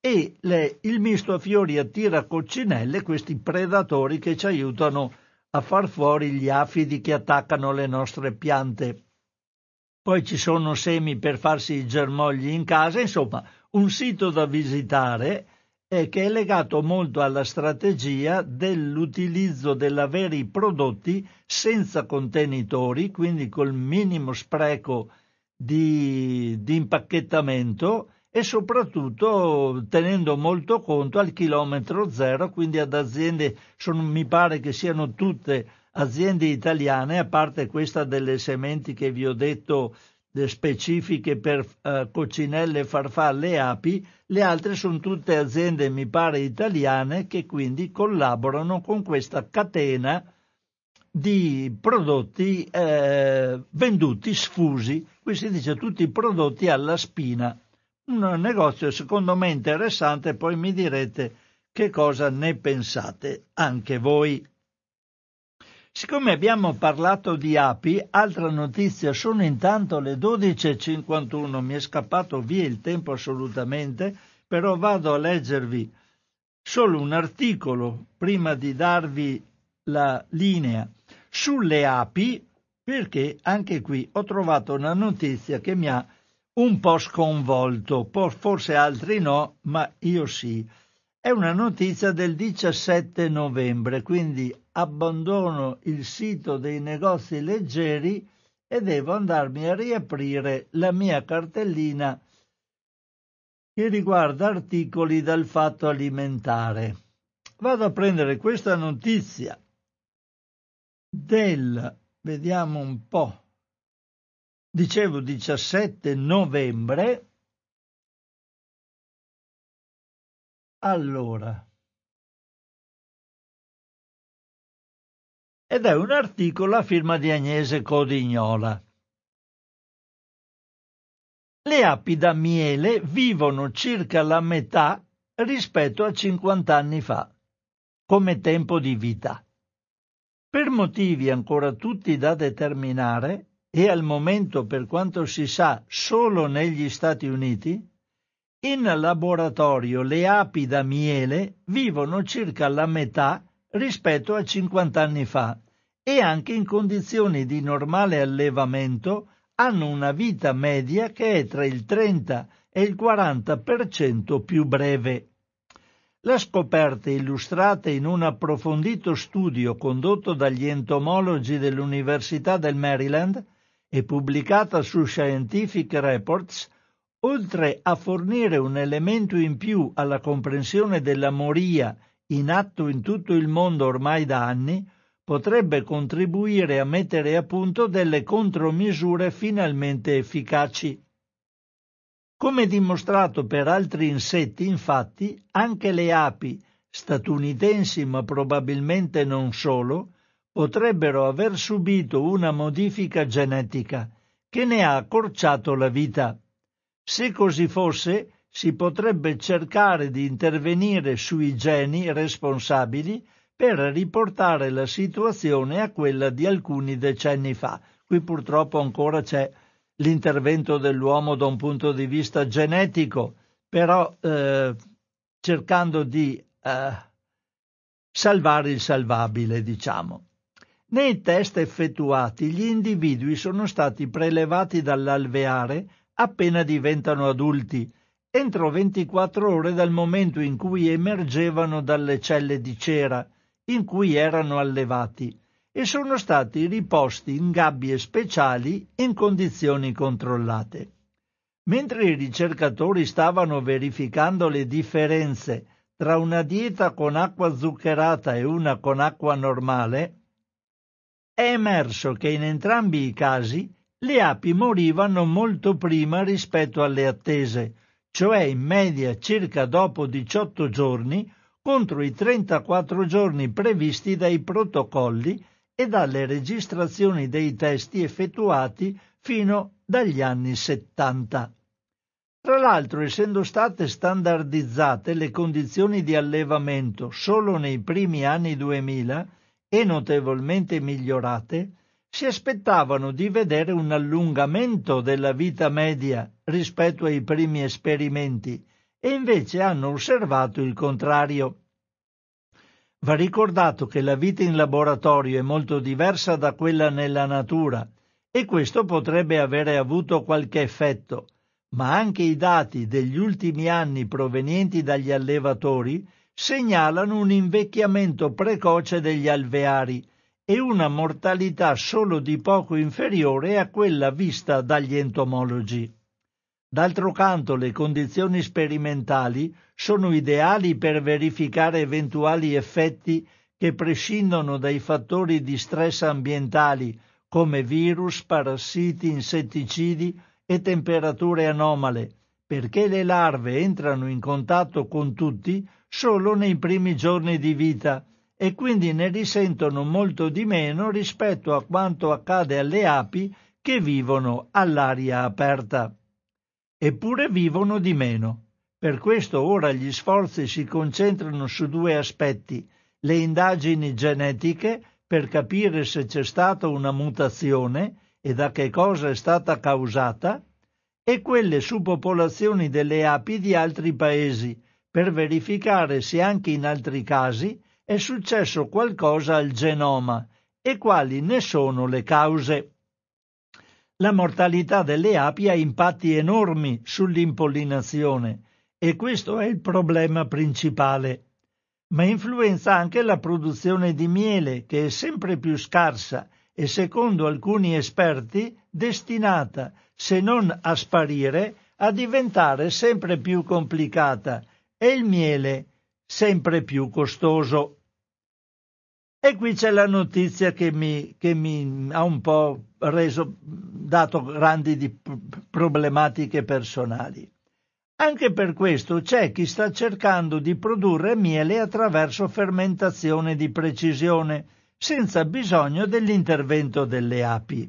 e le, il misto fiori attira coccinelle, questi predatori che ci aiutano a a far fuori gli afidi che attaccano le nostre piante. Poi ci sono semi per farsi i germogli in casa, insomma, un sito da visitare e che è legato molto alla strategia dell'utilizzo dell'avere i prodotti senza contenitori, quindi col minimo spreco di, di impacchettamento e soprattutto tenendo molto conto al chilometro zero, quindi ad aziende, sono, mi pare che siano tutte aziende italiane, a parte questa delle sementi che vi ho detto specifiche per uh, coccinelle, farfalle e api, le altre sono tutte aziende, mi pare, italiane che quindi collaborano con questa catena di prodotti eh, venduti sfusi, qui si dice tutti i prodotti alla spina. Un negozio secondo me interessante, poi mi direte che cosa ne pensate anche voi. Siccome abbiamo parlato di api, altra notizia, sono intanto le 12.51, mi è scappato via il tempo assolutamente, però vado a leggervi solo un articolo prima di darvi la linea sulle api, perché anche qui ho trovato una notizia che mi ha un po' sconvolto, forse altri no, ma io sì. È una notizia del 17 novembre, quindi abbandono il sito dei negozi leggeri e devo andarmi a riaprire la mia cartellina che riguarda articoli dal fatto alimentare. Vado a prendere questa notizia del, vediamo un po', dicevo 17 novembre, allora, ed è un articolo a firma di Agnese Codignola. Le api da miele vivono circa la metà rispetto a 50 anni fa, come tempo di vita. Per motivi ancora tutti da determinare, e al momento per quanto si sa solo negli Stati Uniti, in laboratorio le api da miele vivono circa la metà rispetto a 50 anni fa e anche in condizioni di normale allevamento hanno una vita media che è tra il 30 e il 40% più breve. Le scoperte illustrate in un approfondito studio condotto dagli entomologi dell'Università del Maryland e pubblicata su Scientific Reports, oltre a fornire un elemento in più alla comprensione della moria in atto in tutto il mondo ormai da anni, potrebbe contribuire a mettere a punto delle contromisure finalmente efficaci. Come dimostrato per altri insetti, infatti, anche le api, statunitensi ma probabilmente non solo, potrebbero aver subito una modifica genetica che ne ha accorciato la vita. Se così fosse, si potrebbe cercare di intervenire sui geni responsabili per riportare la situazione a quella di alcuni decenni fa. Qui purtroppo ancora c'è l'intervento dell'uomo da un punto di vista genetico, però eh, cercando di eh, salvare il salvabile, diciamo. Nei test effettuati gli individui sono stati prelevati dall'alveare appena diventano adulti, entro 24 ore dal momento in cui emergevano dalle celle di cera in cui erano allevati e sono stati riposti in gabbie speciali in condizioni controllate. Mentre i ricercatori stavano verificando le differenze tra una dieta con acqua zuccherata e una con acqua normale, è emerso che in entrambi i casi le api morivano molto prima rispetto alle attese, cioè in media circa dopo 18 giorni contro i 34 giorni previsti dai protocolli e dalle registrazioni dei testi effettuati fino dagli anni 70. Tra l'altro, essendo state standardizzate le condizioni di allevamento solo nei primi anni 2000 e notevolmente migliorate, si aspettavano di vedere un allungamento della vita media rispetto ai primi esperimenti e invece hanno osservato il contrario. Va ricordato che la vita in laboratorio è molto diversa da quella nella natura e questo potrebbe avere avuto qualche effetto, ma anche i dati degli ultimi anni provenienti dagli allevatori segnalano un invecchiamento precoce degli alveari e una mortalità solo di poco inferiore a quella vista dagli entomologi. D'altro canto le condizioni sperimentali sono ideali per verificare eventuali effetti che prescindono dai fattori di stress ambientali come virus, parassiti, insetticidi e temperature anomale, perché le larve entrano in contatto con tutti solo nei primi giorni di vita e quindi ne risentono molto di meno rispetto a quanto accade alle api che vivono all'aria aperta eppure vivono di meno. Per questo ora gli sforzi si concentrano su due aspetti, le indagini genetiche per capire se c'è stata una mutazione e da che cosa è stata causata, e quelle su popolazioni delle api di altri paesi, per verificare se anche in altri casi è successo qualcosa al genoma e quali ne sono le cause. La mortalità delle api ha impatti enormi sull'impollinazione e questo è il problema principale. Ma influenza anche la produzione di miele, che è sempre più scarsa e secondo alcuni esperti destinata, se non a sparire, a diventare sempre più complicata e il miele sempre più costoso. E qui c'è la notizia che mi, che mi ha un po' reso, dato grandi di problematiche personali. Anche per questo c'è chi sta cercando di produrre miele attraverso fermentazione di precisione, senza bisogno dell'intervento delle api.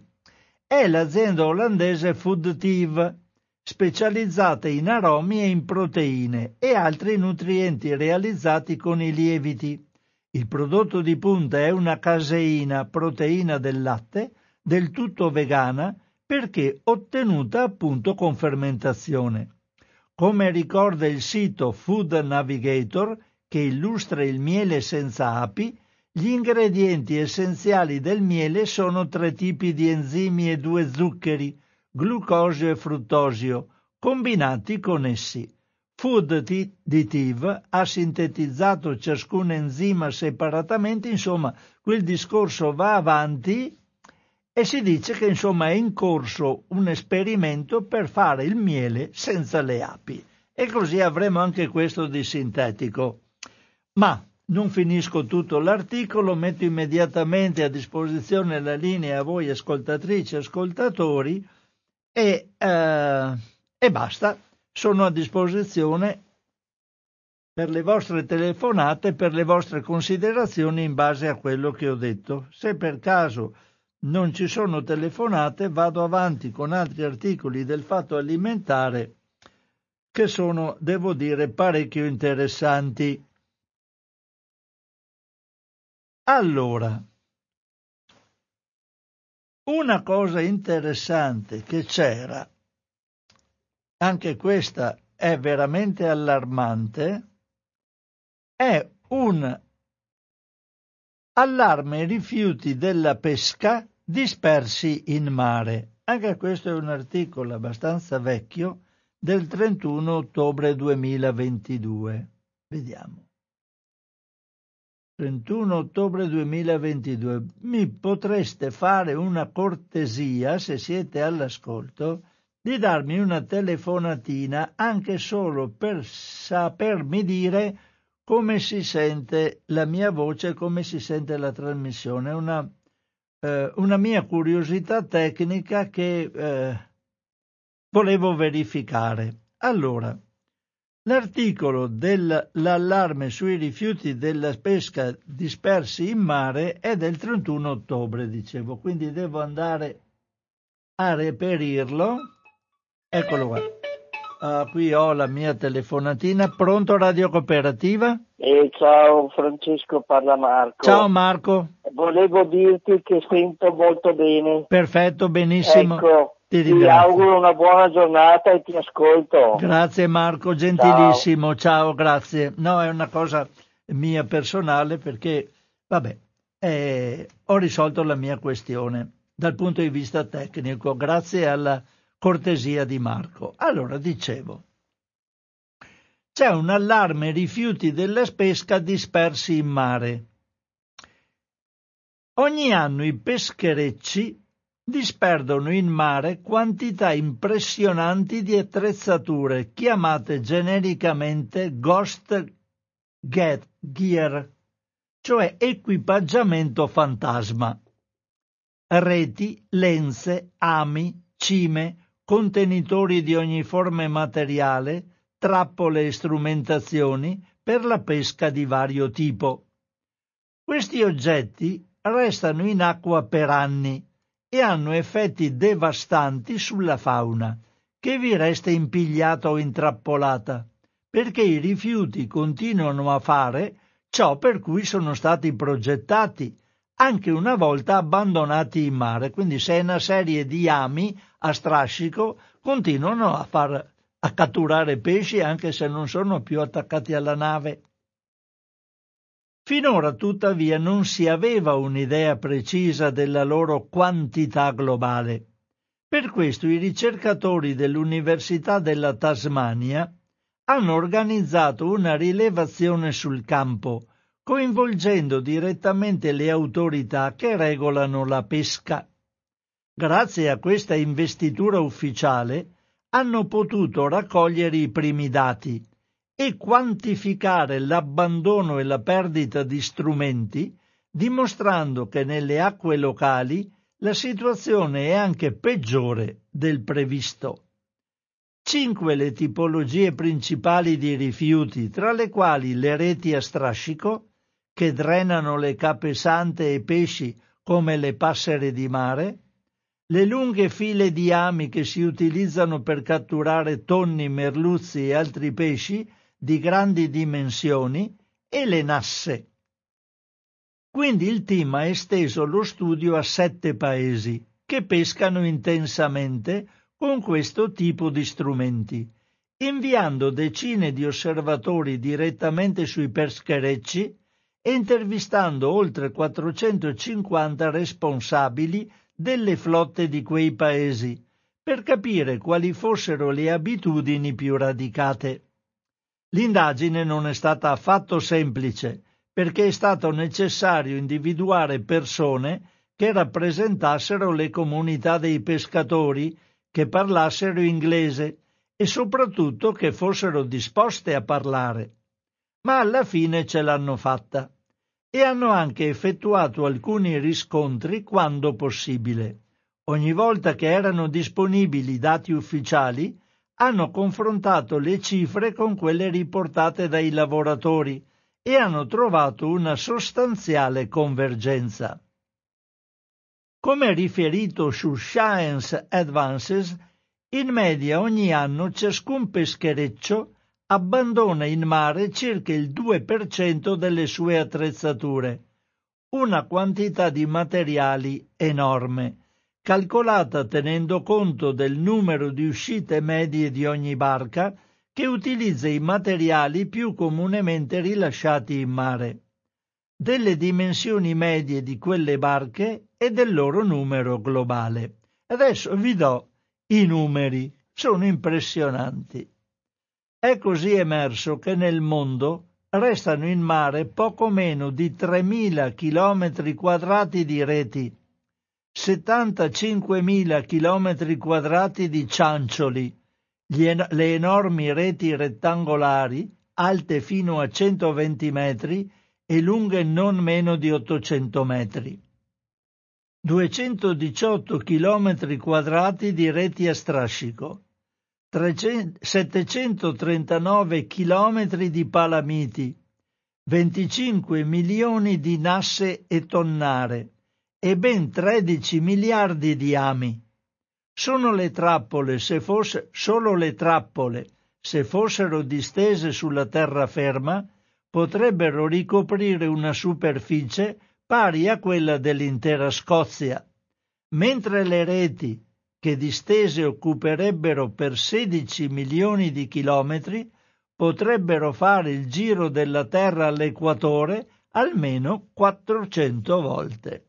È l'azienda olandese Foodtive, specializzata in aromi e in proteine e altri nutrienti realizzati con i lieviti. Il prodotto di punta è una caseina, proteina del latte, del tutto vegana perché ottenuta appunto con fermentazione. Come ricorda il sito Food Navigator, che illustra il miele senza api, gli ingredienti essenziali del miele sono tre tipi di enzimi e due zuccheri, glucosio e fruttosio, combinati con essi. Food Additive ha sintetizzato ciascun enzima separatamente, insomma, quel discorso va avanti e si dice che insomma è in corso un esperimento per fare il miele senza le api e così avremo anche questo di sintetico. Ma non finisco tutto l'articolo, metto immediatamente a disposizione la linea a voi ascoltatrici e ascoltatori e, eh, e basta sono a disposizione per le vostre telefonate, per le vostre considerazioni in base a quello che ho detto. Se per caso non ci sono telefonate, vado avanti con altri articoli del fatto alimentare che sono, devo dire, parecchio interessanti. Allora, una cosa interessante che c'era, anche questa è veramente allarmante, è un allarme rifiuti della pesca dispersi in mare. Anche questo è un articolo abbastanza vecchio del 31 ottobre 2022. Vediamo. 31 ottobre 2022. Mi potreste fare una cortesia, se siete all'ascolto, di darmi una telefonatina anche solo per sapermi dire come si sente la mia voce, come si sente la trasmissione. Una, eh, una mia curiosità tecnica che eh, volevo verificare. Allora, l'articolo dell'allarme sui rifiuti della pesca dispersi in mare è del 31 ottobre, dicevo, quindi devo andare a reperirlo. Eccolo qua. Uh, qui ho la mia telefonatina. Pronto Radio Cooperativa? Eh, ciao Francesco, parla Marco. Ciao Marco. Volevo dirti che sento molto bene. Perfetto, benissimo. Ecco, ti, ti auguro una buona giornata e ti ascolto. Grazie Marco, gentilissimo. Ciao, ciao grazie. No, è una cosa mia personale perché, vabbè, eh, ho risolto la mia questione dal punto di vista tecnico grazie alla cortesia di Marco. Allora dicevo, c'è un allarme rifiuti della pesca dispersi in mare. Ogni anno i pescherecci disperdono in mare quantità impressionanti di attrezzature chiamate genericamente ghost gear, cioè equipaggiamento fantasma. Reti, lenze, ami, cime, contenitori di ogni forma e materiale, trappole e strumentazioni per la pesca di vario tipo. Questi oggetti restano in acqua per anni e hanno effetti devastanti sulla fauna, che vi resta impigliata o intrappolata, perché i rifiuti continuano a fare ciò per cui sono stati progettati, anche una volta abbandonati in mare. Quindi se è una serie di ami a strascico continuano a, far, a catturare pesci anche se non sono più attaccati alla nave. Finora tuttavia non si aveva un'idea precisa della loro quantità globale. Per questo i ricercatori dell'Università della Tasmania hanno organizzato una rilevazione sul campo, coinvolgendo direttamente le autorità che regolano la pesca grazie a questa investitura ufficiale, hanno potuto raccogliere i primi dati e quantificare l'abbandono e la perdita di strumenti, dimostrando che nelle acque locali la situazione è anche peggiore del previsto. Cinque le tipologie principali di rifiuti, tra le quali le reti a strascico, che drenano le capesante e pesci come le passere di mare, le lunghe file di ami che si utilizzano per catturare tonni, merluzzi e altri pesci di grandi dimensioni e le nasse. Quindi il team ha esteso lo studio a sette paesi che pescano intensamente con questo tipo di strumenti, inviando decine di osservatori direttamente sui pescherecci e intervistando oltre 450 responsabili delle flotte di quei paesi per capire quali fossero le abitudini più radicate. L'indagine non è stata affatto semplice perché è stato necessario individuare persone che rappresentassero le comunità dei pescatori, che parlassero inglese e soprattutto che fossero disposte a parlare. Ma alla fine ce l'hanno fatta e hanno anche effettuato alcuni riscontri quando possibile. Ogni volta che erano disponibili dati ufficiali, hanno confrontato le cifre con quelle riportate dai lavoratori e hanno trovato una sostanziale convergenza. Come riferito su Science Advances, in media ogni anno ciascun peschereccio abbandona in mare circa il 2% delle sue attrezzature, una quantità di materiali enorme, calcolata tenendo conto del numero di uscite medie di ogni barca che utilizza i materiali più comunemente rilasciati in mare, delle dimensioni medie di quelle barche e del loro numero globale. Adesso vi do i numeri, sono impressionanti. È così emerso che nel mondo restano in mare poco meno di 3.000 chilometri quadrati di reti, 75.000 chilometri quadrati di ciancioli, en- le enormi reti rettangolari, alte fino a 120 metri e lunghe non meno di 800 metri. 218 chilometri quadrati di reti a strascico, 739 chilometri di palamiti, 25 milioni di nasse e tonnare e ben 13 miliardi di ami. Sono le trappole, se fosse, solo le trappole, se fossero distese sulla terraferma, potrebbero ricoprire una superficie pari a quella dell'intera Scozia, mentre le reti, che distese occuperebbero per 16 milioni di chilometri, potrebbero fare il giro della Terra all'equatore almeno 400 volte.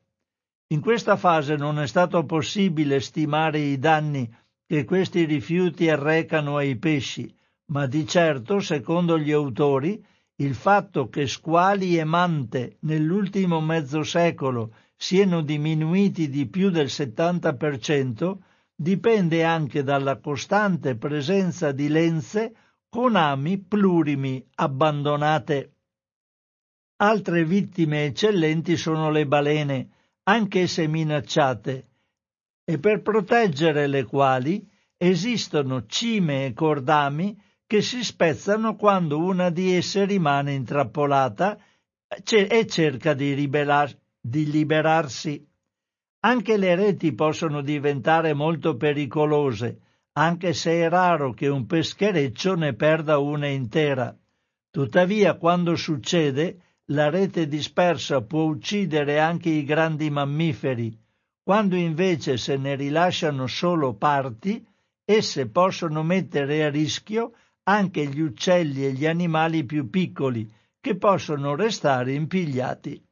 In questa fase non è stato possibile stimare i danni che questi rifiuti arrecano ai pesci, ma di certo, secondo gli autori, il fatto che squali e mante nell'ultimo mezzo secolo siano diminuiti di più del 70% dipende anche dalla costante presenza di lenze con ami plurimi abbandonate. Altre vittime eccellenti sono le balene, anch'esse minacciate, e per proteggere le quali esistono cime e cordami che si spezzano quando una di esse rimane intrappolata e cerca di, liberar- di liberarsi. Anche le reti possono diventare molto pericolose, anche se è raro che un peschereccio ne perda una intera. Tuttavia, quando succede, la rete dispersa può uccidere anche i grandi mammiferi. Quando invece se ne rilasciano solo parti, esse possono mettere a rischio anche gli uccelli e gli animali più piccoli, che possono restare impigliati.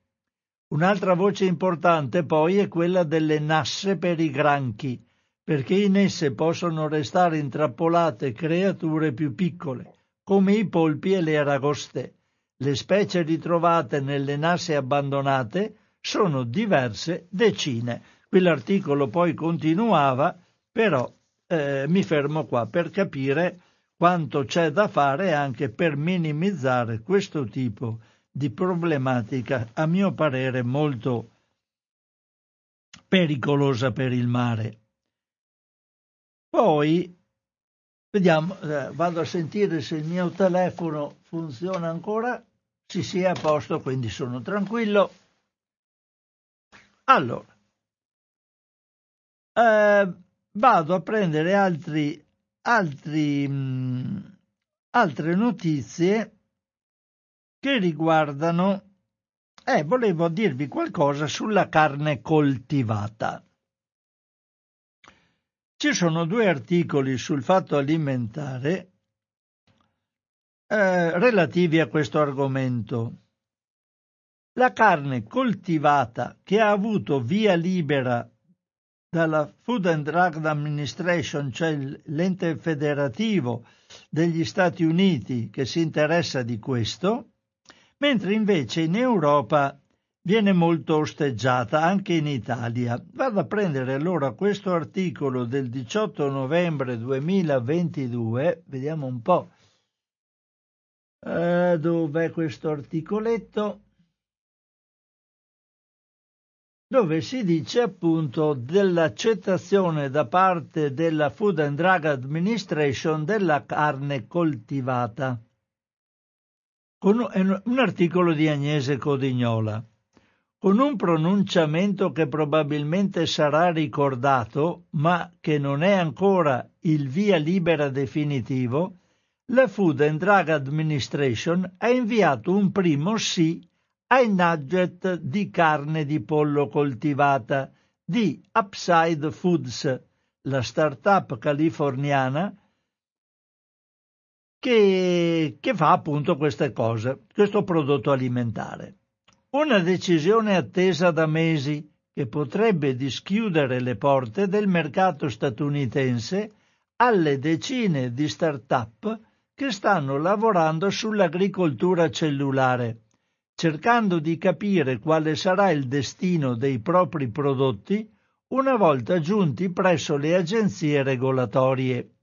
Un'altra voce importante poi è quella delle nasse per i granchi, perché in esse possono restare intrappolate creature più piccole, come i polpi e le aragoste. Le specie ritrovate nelle nasse abbandonate sono diverse decine. Qui l'articolo poi continuava, però eh, mi fermo qua per capire quanto c'è da fare anche per minimizzare questo tipo di di problematica, a mio parere, molto pericolosa per il mare. Poi, vediamo, eh, vado a sentire se il mio telefono funziona ancora. Sì, sì, è a posto, quindi sono tranquillo. Allora, eh, vado a prendere altri, altri, mh, altre notizie che riguardano... Eh, volevo dirvi qualcosa sulla carne coltivata. Ci sono due articoli sul fatto alimentare eh, relativi a questo argomento. La carne coltivata che ha avuto via libera dalla Food and Drug Administration, cioè l'ente federativo degli Stati Uniti che si interessa di questo, mentre invece in Europa viene molto osteggiata, anche in Italia. Vado a prendere allora questo articolo del 18 novembre 2022, vediamo un po'. Uh, dov'è questo articoletto? dove si dice appunto dell'accettazione da parte della Food and Drug Administration della carne coltivata con un articolo di Agnese Codignola. Con un pronunciamento che probabilmente sarà ricordato, ma che non è ancora il via libera definitivo, la Food and Drug Administration ha inviato un primo sì ai nugget di carne di pollo coltivata di Upside Foods, la start-up californiana che, che fa appunto queste cose, questo prodotto alimentare. Una decisione attesa da mesi che potrebbe dischiudere le porte del mercato statunitense alle decine di start-up che stanno lavorando sull'agricoltura cellulare, cercando di capire quale sarà il destino dei propri prodotti una volta giunti presso le agenzie regolatorie.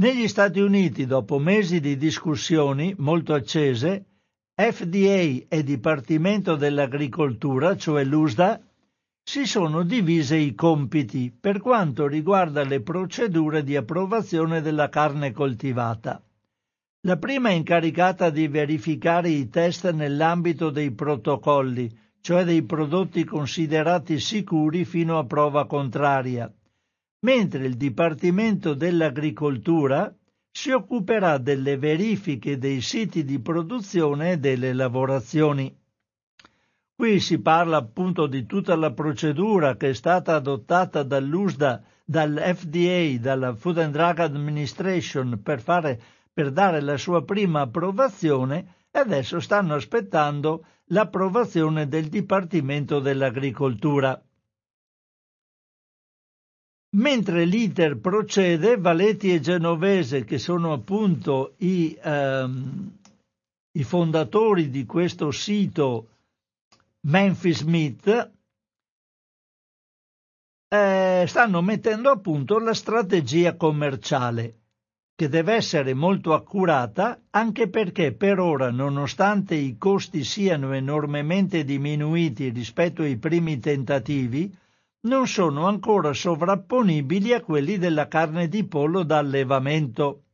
Negli Stati Uniti, dopo mesi di discussioni molto accese, FDA e Dipartimento dell'Agricoltura, cioè l'USDA, si sono divise i compiti per quanto riguarda le procedure di approvazione della carne coltivata. La prima è incaricata di verificare i test nell'ambito dei protocolli, cioè dei prodotti considerati sicuri fino a prova contraria, mentre il Dipartimento dell'Agricoltura si occuperà delle verifiche dei siti di produzione e delle lavorazioni. Qui si parla appunto di tutta la procedura che è stata adottata dall'USDA, dall'FDA, dalla Food and Drug Administration per, fare, per dare la sua prima approvazione e adesso stanno aspettando l'approvazione del Dipartimento dell'Agricoltura. Mentre l'iter procede, Valeti e Genovese, che sono appunto i, ehm, i fondatori di questo sito Memphis Meat, eh, stanno mettendo a punto la strategia commerciale, che deve essere molto accurata anche perché per ora, nonostante i costi siano enormemente diminuiti rispetto ai primi tentativi, non sono ancora sovrapponibili a quelli della carne di pollo da allevamento.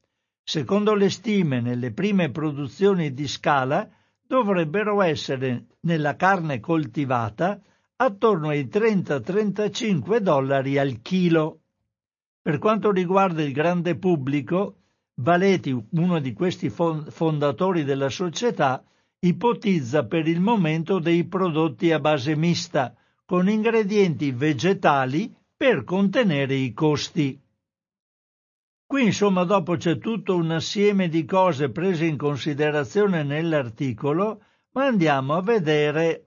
Secondo le stime, nelle prime produzioni di scala dovrebbero essere nella carne coltivata attorno ai 30-35 dollari al chilo. Per quanto riguarda il grande pubblico, Valeti, uno di questi fondatori della società, ipotizza per il momento dei prodotti a base mista, con ingredienti vegetali per contenere i costi. Qui insomma dopo c'è tutto un assieme di cose prese in considerazione nell'articolo, ma andiamo a vedere.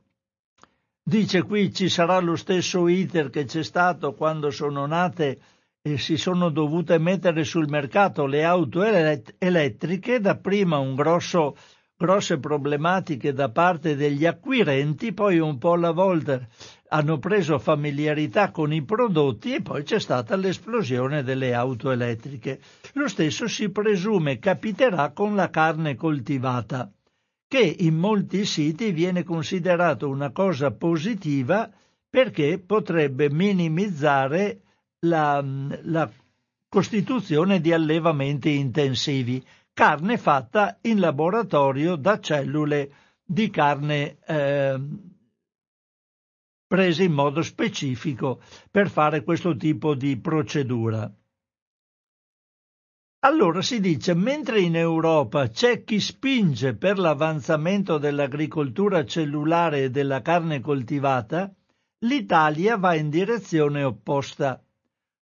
Dice qui ci sarà lo stesso iter che c'è stato quando sono nate e si sono dovute mettere sul mercato le auto elettriche, dapprima un grosso grosse problematiche da parte degli acquirenti, poi un po' alla volta hanno preso familiarità con i prodotti e poi c'è stata l'esplosione delle auto elettriche. Lo stesso si presume capiterà con la carne coltivata, che in molti siti viene considerato una cosa positiva perché potrebbe minimizzare la, la costituzione di allevamenti intensivi carne fatta in laboratorio da cellule di carne eh, prese in modo specifico per fare questo tipo di procedura. Allora si dice, mentre in Europa c'è chi spinge per l'avanzamento dell'agricoltura cellulare e della carne coltivata, l'Italia va in direzione opposta.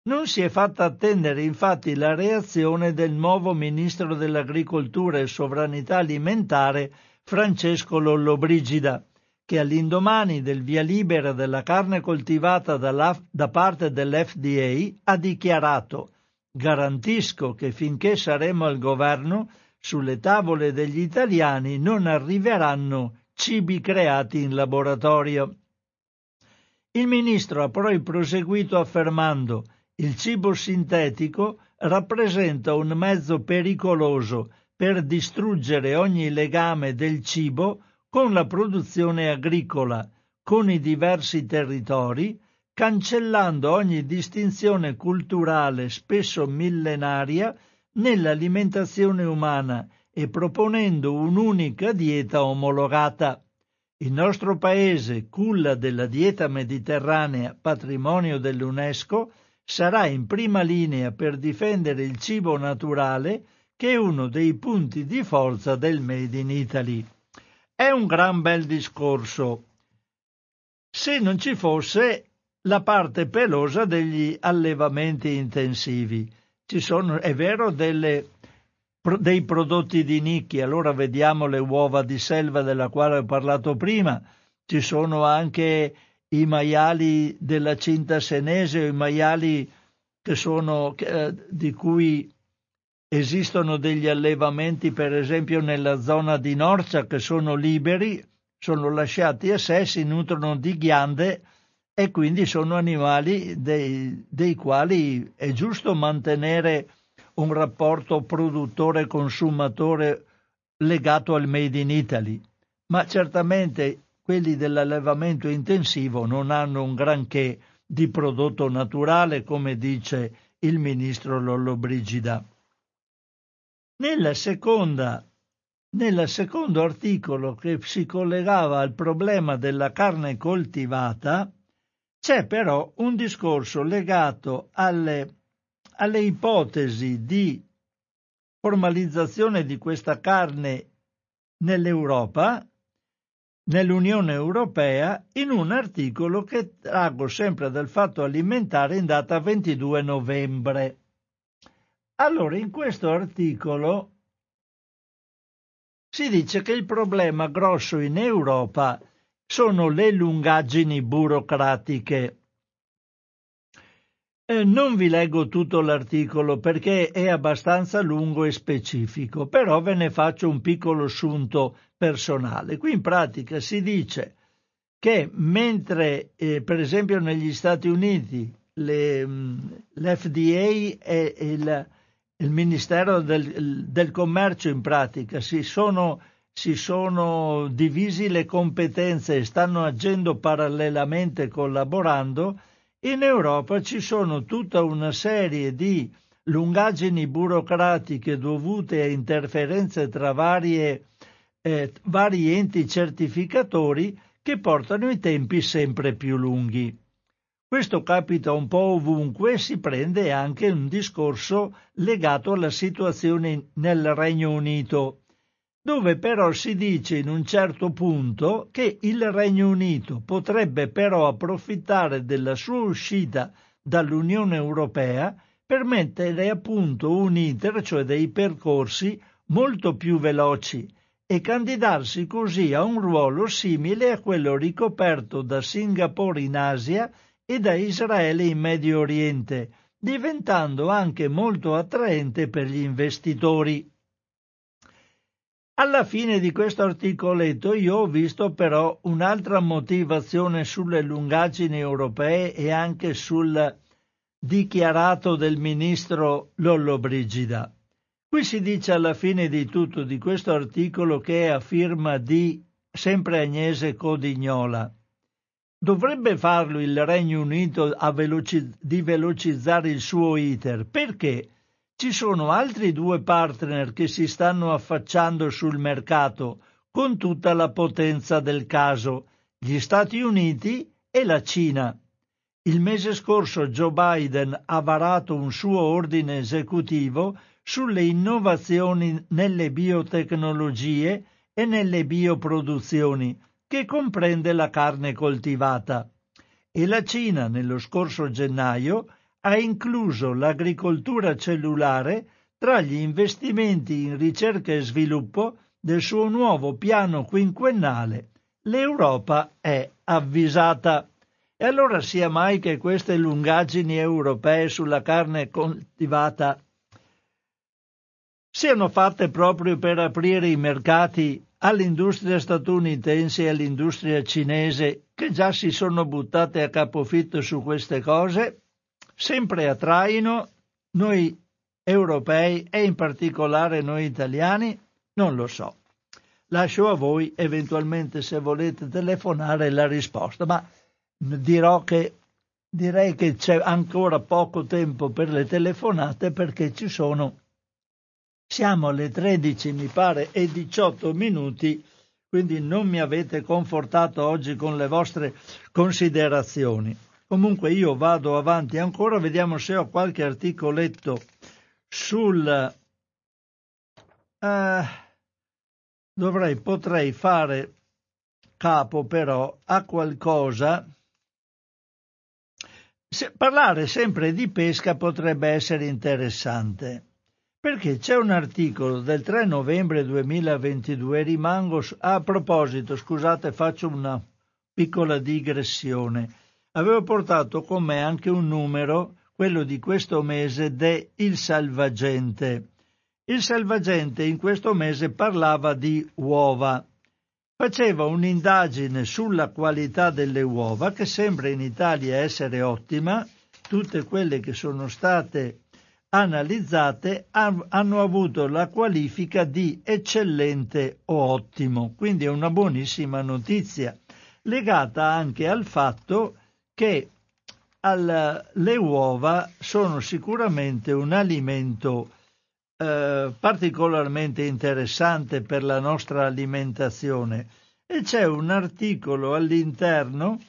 Non si è fatta attendere infatti la reazione del nuovo ministro dell'Agricoltura e Sovranità Alimentare Francesco Lollobrigida, che all'indomani del via libera della carne coltivata da parte dell'FDA ha dichiarato Garantisco che finché saremo al governo, sulle tavole degli italiani non arriveranno cibi creati in laboratorio. Il ministro ha poi proseguito affermando il cibo sintetico rappresenta un mezzo pericoloso per distruggere ogni legame del cibo con la produzione agricola, con i diversi territori, cancellando ogni distinzione culturale spesso millenaria nell'alimentazione umana e proponendo un'unica dieta omologata. Il nostro paese, culla della dieta mediterranea, patrimonio dell'UNESCO, sarà in prima linea per difendere il cibo naturale che è uno dei punti di forza del Made in Italy. È un gran bel discorso. Se non ci fosse la parte pelosa degli allevamenti intensivi. Ci sono, è vero, delle, dei prodotti di nicchia, allora vediamo le uova di selva della quale ho parlato prima, ci sono anche i maiali della cinta senese i maiali che sono, eh, di cui esistono degli allevamenti, per esempio nella zona di Norcia, che sono liberi, sono lasciati a sé, si nutrono di ghiande e quindi sono animali dei, dei quali è giusto mantenere un rapporto produttore-consumatore legato al Made in Italy, ma certamente quelli dell'allevamento intensivo non hanno un granché di prodotto naturale, come dice il ministro Lollobrigida. Nella seconda nel secondo articolo che si collegava al problema della carne coltivata, c'è però un discorso legato alle, alle ipotesi di formalizzazione di questa carne nell'Europa, nell'Unione Europea, in un articolo che trago sempre dal Fatto Alimentare in data 22 novembre. Allora, in questo articolo si dice che il problema grosso in Europa sono le lungaggini burocratiche. Eh, non vi leggo tutto l'articolo perché è abbastanza lungo e specifico, però ve ne faccio un piccolo assunto personale. Qui in pratica si dice che mentre eh, per esempio negli Stati Uniti le, mm, l'FDA e il, il Ministero del, del, Commercio in pratica si sono, si sono divisi le competenze e stanno agendo parallelamente collaborando, in Europa ci sono tutta una serie di lungaggini burocratiche dovute a interferenze tra varie, eh, vari enti certificatori che portano i tempi sempre più lunghi. Questo capita un po' ovunque e si prende anche un discorso legato alla situazione nel Regno Unito, dove però si dice in un certo punto che il Regno Unito potrebbe però approfittare della sua uscita dall'Unione Europea per mettere a punto un iter, cioè dei percorsi molto più veloci e candidarsi così a un ruolo simile a quello ricoperto da Singapore in Asia e da Israele in Medio Oriente, diventando anche molto attraente per gli investitori. Alla fine di questo articoletto io ho visto però un'altra motivazione sulle lungaggini europee e anche sul dichiarato del ministro Lollobrigida. Qui si dice alla fine di tutto di questo articolo che è a firma di sempre Agnese Codignola. Dovrebbe farlo il Regno Unito veloci- di velocizzare il suo iter perché ci sono altri due partner che si stanno affacciando sul mercato con tutta la potenza del caso, gli Stati Uniti e la Cina. Il mese scorso Joe Biden ha varato un suo ordine esecutivo sulle innovazioni nelle biotecnologie e nelle bioproduzioni che comprende la carne coltivata e la Cina nello scorso gennaio ha incluso l'agricoltura cellulare tra gli investimenti in ricerca e sviluppo del suo nuovo piano quinquennale. L'Europa è avvisata. E allora sia mai che queste lungaggini europee sulla carne coltivata siano fatte proprio per aprire i mercati all'industria statunitense e all'industria cinese che già si sono buttate a capofitto su queste cose, sempre a traino, noi europei e in particolare noi italiani? Non lo so. Lascio a voi eventualmente se volete telefonare la risposta, ma dirò che direi che c'è ancora poco tempo per le telefonate perché ci sono siamo alle 13, mi pare, e 18 minuti, quindi non mi avete confortato oggi con le vostre considerazioni. Comunque io vado avanti ancora, vediamo se ho qualche articoletto sul... Uh, dovrei, potrei fare capo però a qualcosa Se, parlare sempre di pesca potrebbe essere interessante, perché c'è un articolo del 3 novembre 2022, rimango a proposito, scusate, faccio una piccola digressione. Avevo portato con me anche un numero, quello di questo mese, de Il Salvagente. Il Salvagente in questo mese parlava di uova faceva un'indagine sulla qualità delle uova che sembra in Italia essere ottima, tutte quelle che sono state analizzate hanno avuto la qualifica di eccellente o ottimo, quindi è una buonissima notizia, legata anche al fatto che al, le uova sono sicuramente un alimento eh, particolarmente interessante per la nostra alimentazione. E c'è un articolo all'interno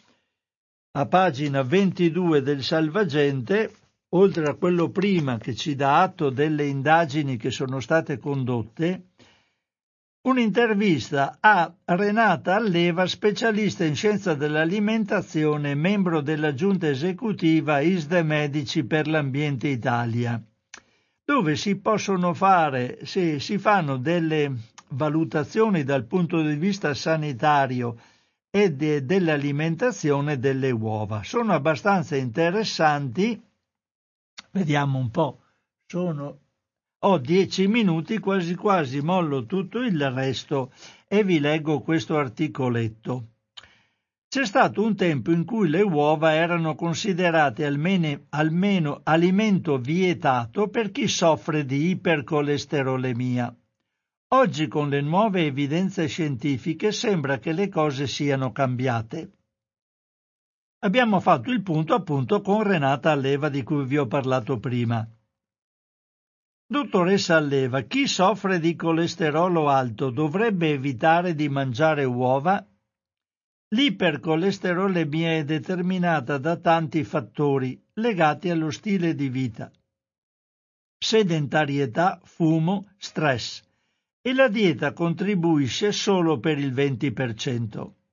a pagina 22 del Salvagente, oltre a quello prima che ci dà atto delle indagini che sono state condotte, un'intervista a Renata Alleva, specialista in scienza dell'alimentazione, membro della giunta esecutiva ISDE Medici per l'Ambiente Italia dove si possono fare, si, si fanno delle valutazioni dal punto di vista sanitario e de, dell'alimentazione delle uova. Sono abbastanza interessanti. Vediamo un po'. Sono ho dieci minuti, quasi quasi mollo tutto il resto e vi leggo questo articoletto. C'è stato un tempo in cui le uova erano considerate almeno, almeno alimento vietato per chi soffre di ipercolesterolemia. Oggi con le nuove evidenze scientifiche sembra che le cose siano cambiate. Abbiamo fatto il punto appunto con Renata Alleva di cui vi ho parlato prima. Dottoressa Alleva, chi soffre di colesterolo alto dovrebbe evitare di mangiare uova? L'ipercolesterolemia è determinata da tanti fattori legati allo stile di vita. Sedentarietà, fumo, stress e la dieta contribuisce solo per il 20%.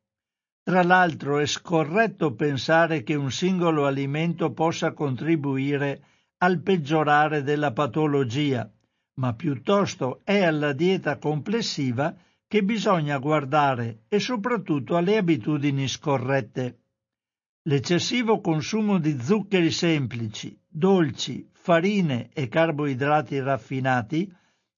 Tra l'altro è scorretto pensare che un singolo alimento possa contribuire al peggiorare della patologia, ma piuttosto è alla dieta complessiva che bisogna guardare e soprattutto alle abitudini scorrette. L'eccessivo consumo di zuccheri semplici, dolci, farine e carboidrati raffinati,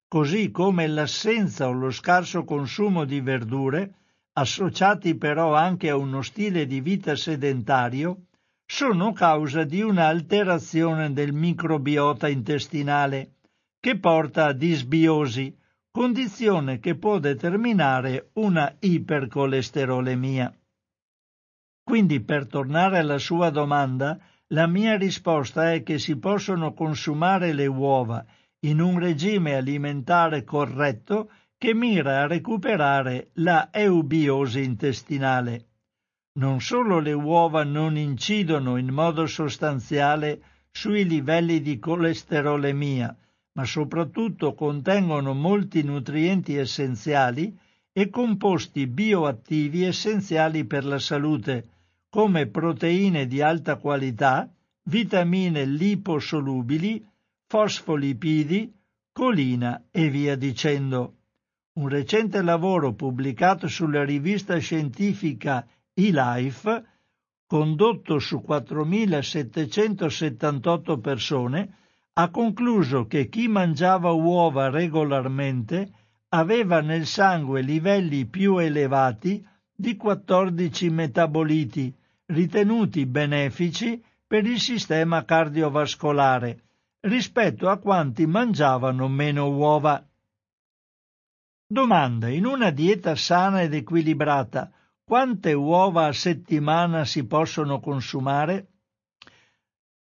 così come l'assenza o lo scarso consumo di verdure, associati però anche a uno stile di vita sedentario, sono causa di un'alterazione del microbiota intestinale che porta a disbiosi, condizione che può determinare una ipercolesterolemia. Quindi, per tornare alla sua domanda, la mia risposta è che si possono consumare le uova in un regime alimentare corretto che mira a recuperare la eubiosi intestinale. Non solo le uova non incidono in modo sostanziale sui livelli di colesterolemia, ma soprattutto contengono molti nutrienti essenziali e composti bioattivi essenziali per la salute, come proteine di alta qualità, vitamine liposolubili, fosfolipidi, colina e via dicendo. Un recente lavoro pubblicato sulla rivista scientifica eLife, condotto su 4.778 persone, ha concluso che chi mangiava uova regolarmente aveva nel sangue livelli più elevati di 14 metaboliti ritenuti benefici per il sistema cardiovascolare rispetto a quanti mangiavano meno uova. Domanda: in una dieta sana ed equilibrata, quante uova a settimana si possono consumare?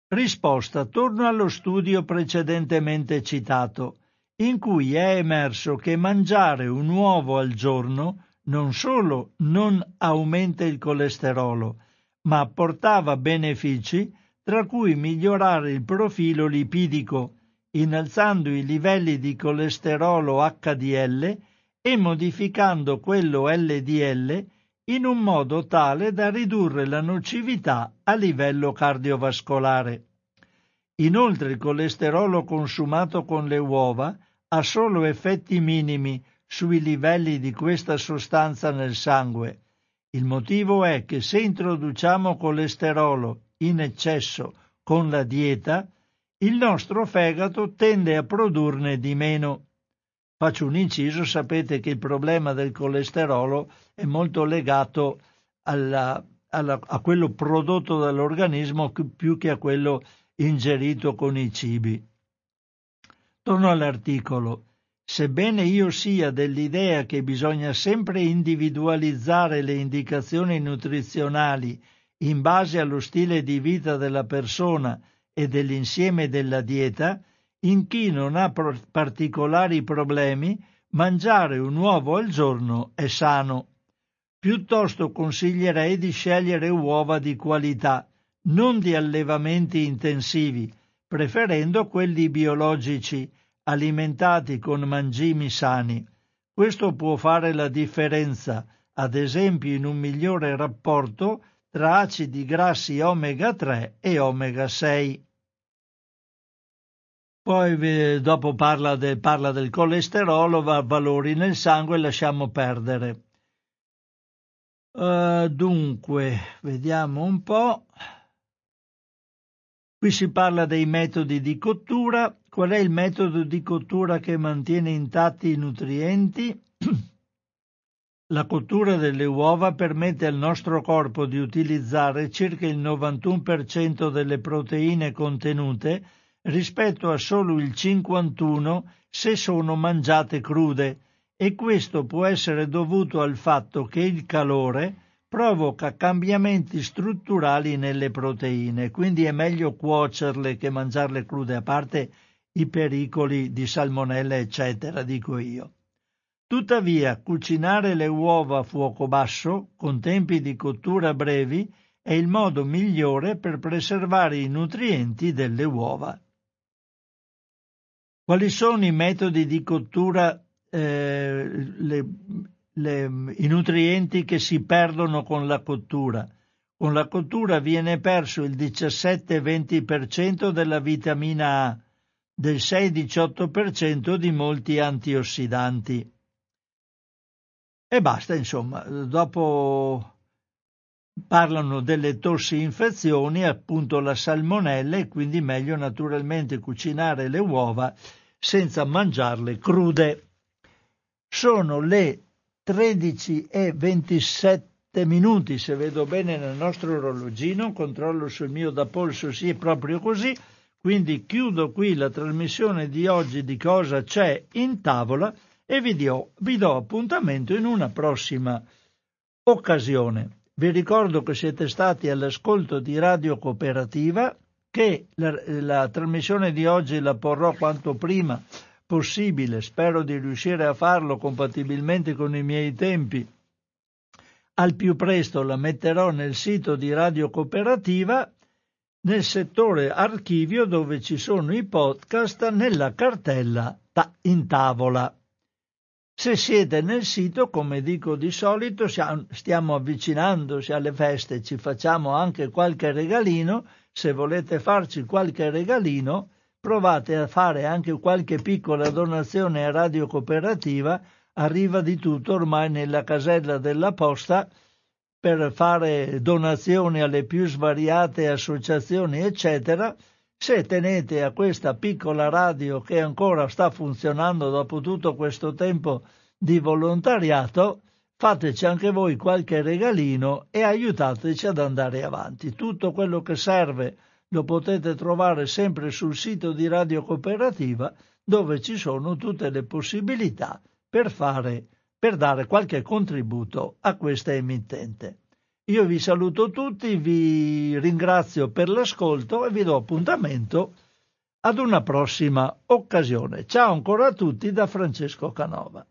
Risposta. Torno allo studio precedentemente citato, in cui è emerso che mangiare un uovo al giorno non solo non aumenta il colesterolo, ma portava benefici, tra cui migliorare il profilo lipidico, innalzando i livelli di colesterolo HDL e modificando quello LDL in un modo tale da ridurre la nocività a livello cardiovascolare. Inoltre il colesterolo consumato con le uova ha solo effetti minimi sui livelli di questa sostanza nel sangue. Il motivo è che se introduciamo colesterolo in eccesso con la dieta, il nostro fegato tende a produrne di meno. Faccio un inciso, sapete che il problema del colesterolo è molto legato alla, alla, a quello prodotto dall'organismo più che a quello ingerito con i cibi. Torno all'articolo. Sebbene io sia dell'idea che bisogna sempre individualizzare le indicazioni nutrizionali in base allo stile di vita della persona e dell'insieme della dieta, in chi non ha particolari problemi, mangiare un uovo al giorno è sano. Piuttosto consiglierei di scegliere uova di qualità, non di allevamenti intensivi, preferendo quelli biologici, alimentati con mangimi sani. Questo può fare la differenza, ad esempio in un migliore rapporto tra acidi grassi omega 3 e omega 6. Poi dopo parla, de, parla del colesterolo, va, valori nel sangue, lasciamo perdere. Uh, dunque, vediamo un po'. Qui si parla dei metodi di cottura. Qual è il metodo di cottura che mantiene intatti i nutrienti? (clears throat) La cottura delle uova permette al nostro corpo di utilizzare circa il 91% delle proteine contenute rispetto a solo il 51 se sono mangiate crude e questo può essere dovuto al fatto che il calore provoca cambiamenti strutturali nelle proteine, quindi è meglio cuocerle che mangiarle crude, a parte i pericoli di salmonella, eccetera, dico io. Tuttavia, cucinare le uova a fuoco basso, con tempi di cottura brevi, è il modo migliore per preservare i nutrienti delle uova. Quali sono i metodi di cottura, eh, le, le, i nutrienti che si perdono con la cottura? Con la cottura viene perso il 17-20% della vitamina A, del 6-18% di molti antiossidanti. E basta, insomma, dopo parlano delle tossi infezioni, appunto la salmonella, e quindi meglio naturalmente cucinare le uova senza mangiarle crude. Sono le 13 e 27 minuti, se vedo bene nel nostro orologino, controllo sul mio da polso, sì, è proprio così. Quindi chiudo qui la trasmissione di oggi di cosa c'è in tavola e vi do, vi do appuntamento in una prossima occasione. Vi ricordo che siete stati all'ascolto di Radio Cooperativa, che la, la trasmissione di oggi la porrò quanto prima possibile, spero di riuscire a farlo compatibilmente con i miei tempi. Al più presto la metterò nel sito di Radio Cooperativa, nel settore archivio dove ci sono i podcast nella cartella in tavola. Se siete nel sito, come dico di solito, stiamo avvicinandoci alle feste, ci facciamo anche qualche regalino. Se volete farci qualche regalino, provate a fare anche qualche piccola donazione a Radio Cooperativa. Arriva di tutto ormai nella casella della posta per fare donazioni alle più svariate associazioni, eccetera se tenete a questa piccola radio che ancora sta funzionando dopo tutto questo tempo di volontariato, fateci anche voi qualche regalino e aiutateci ad andare avanti. Tutto quello che serve lo potete trovare sempre sul sito di Radio Cooperativa dove ci sono tutte le possibilità per fare per dare qualche contributo a questa emittente. Io vi saluto tutti, vi ringrazio per l'ascolto e vi do appuntamento ad una prossima occasione. Ciao ancora a tutti da Francesco Canova.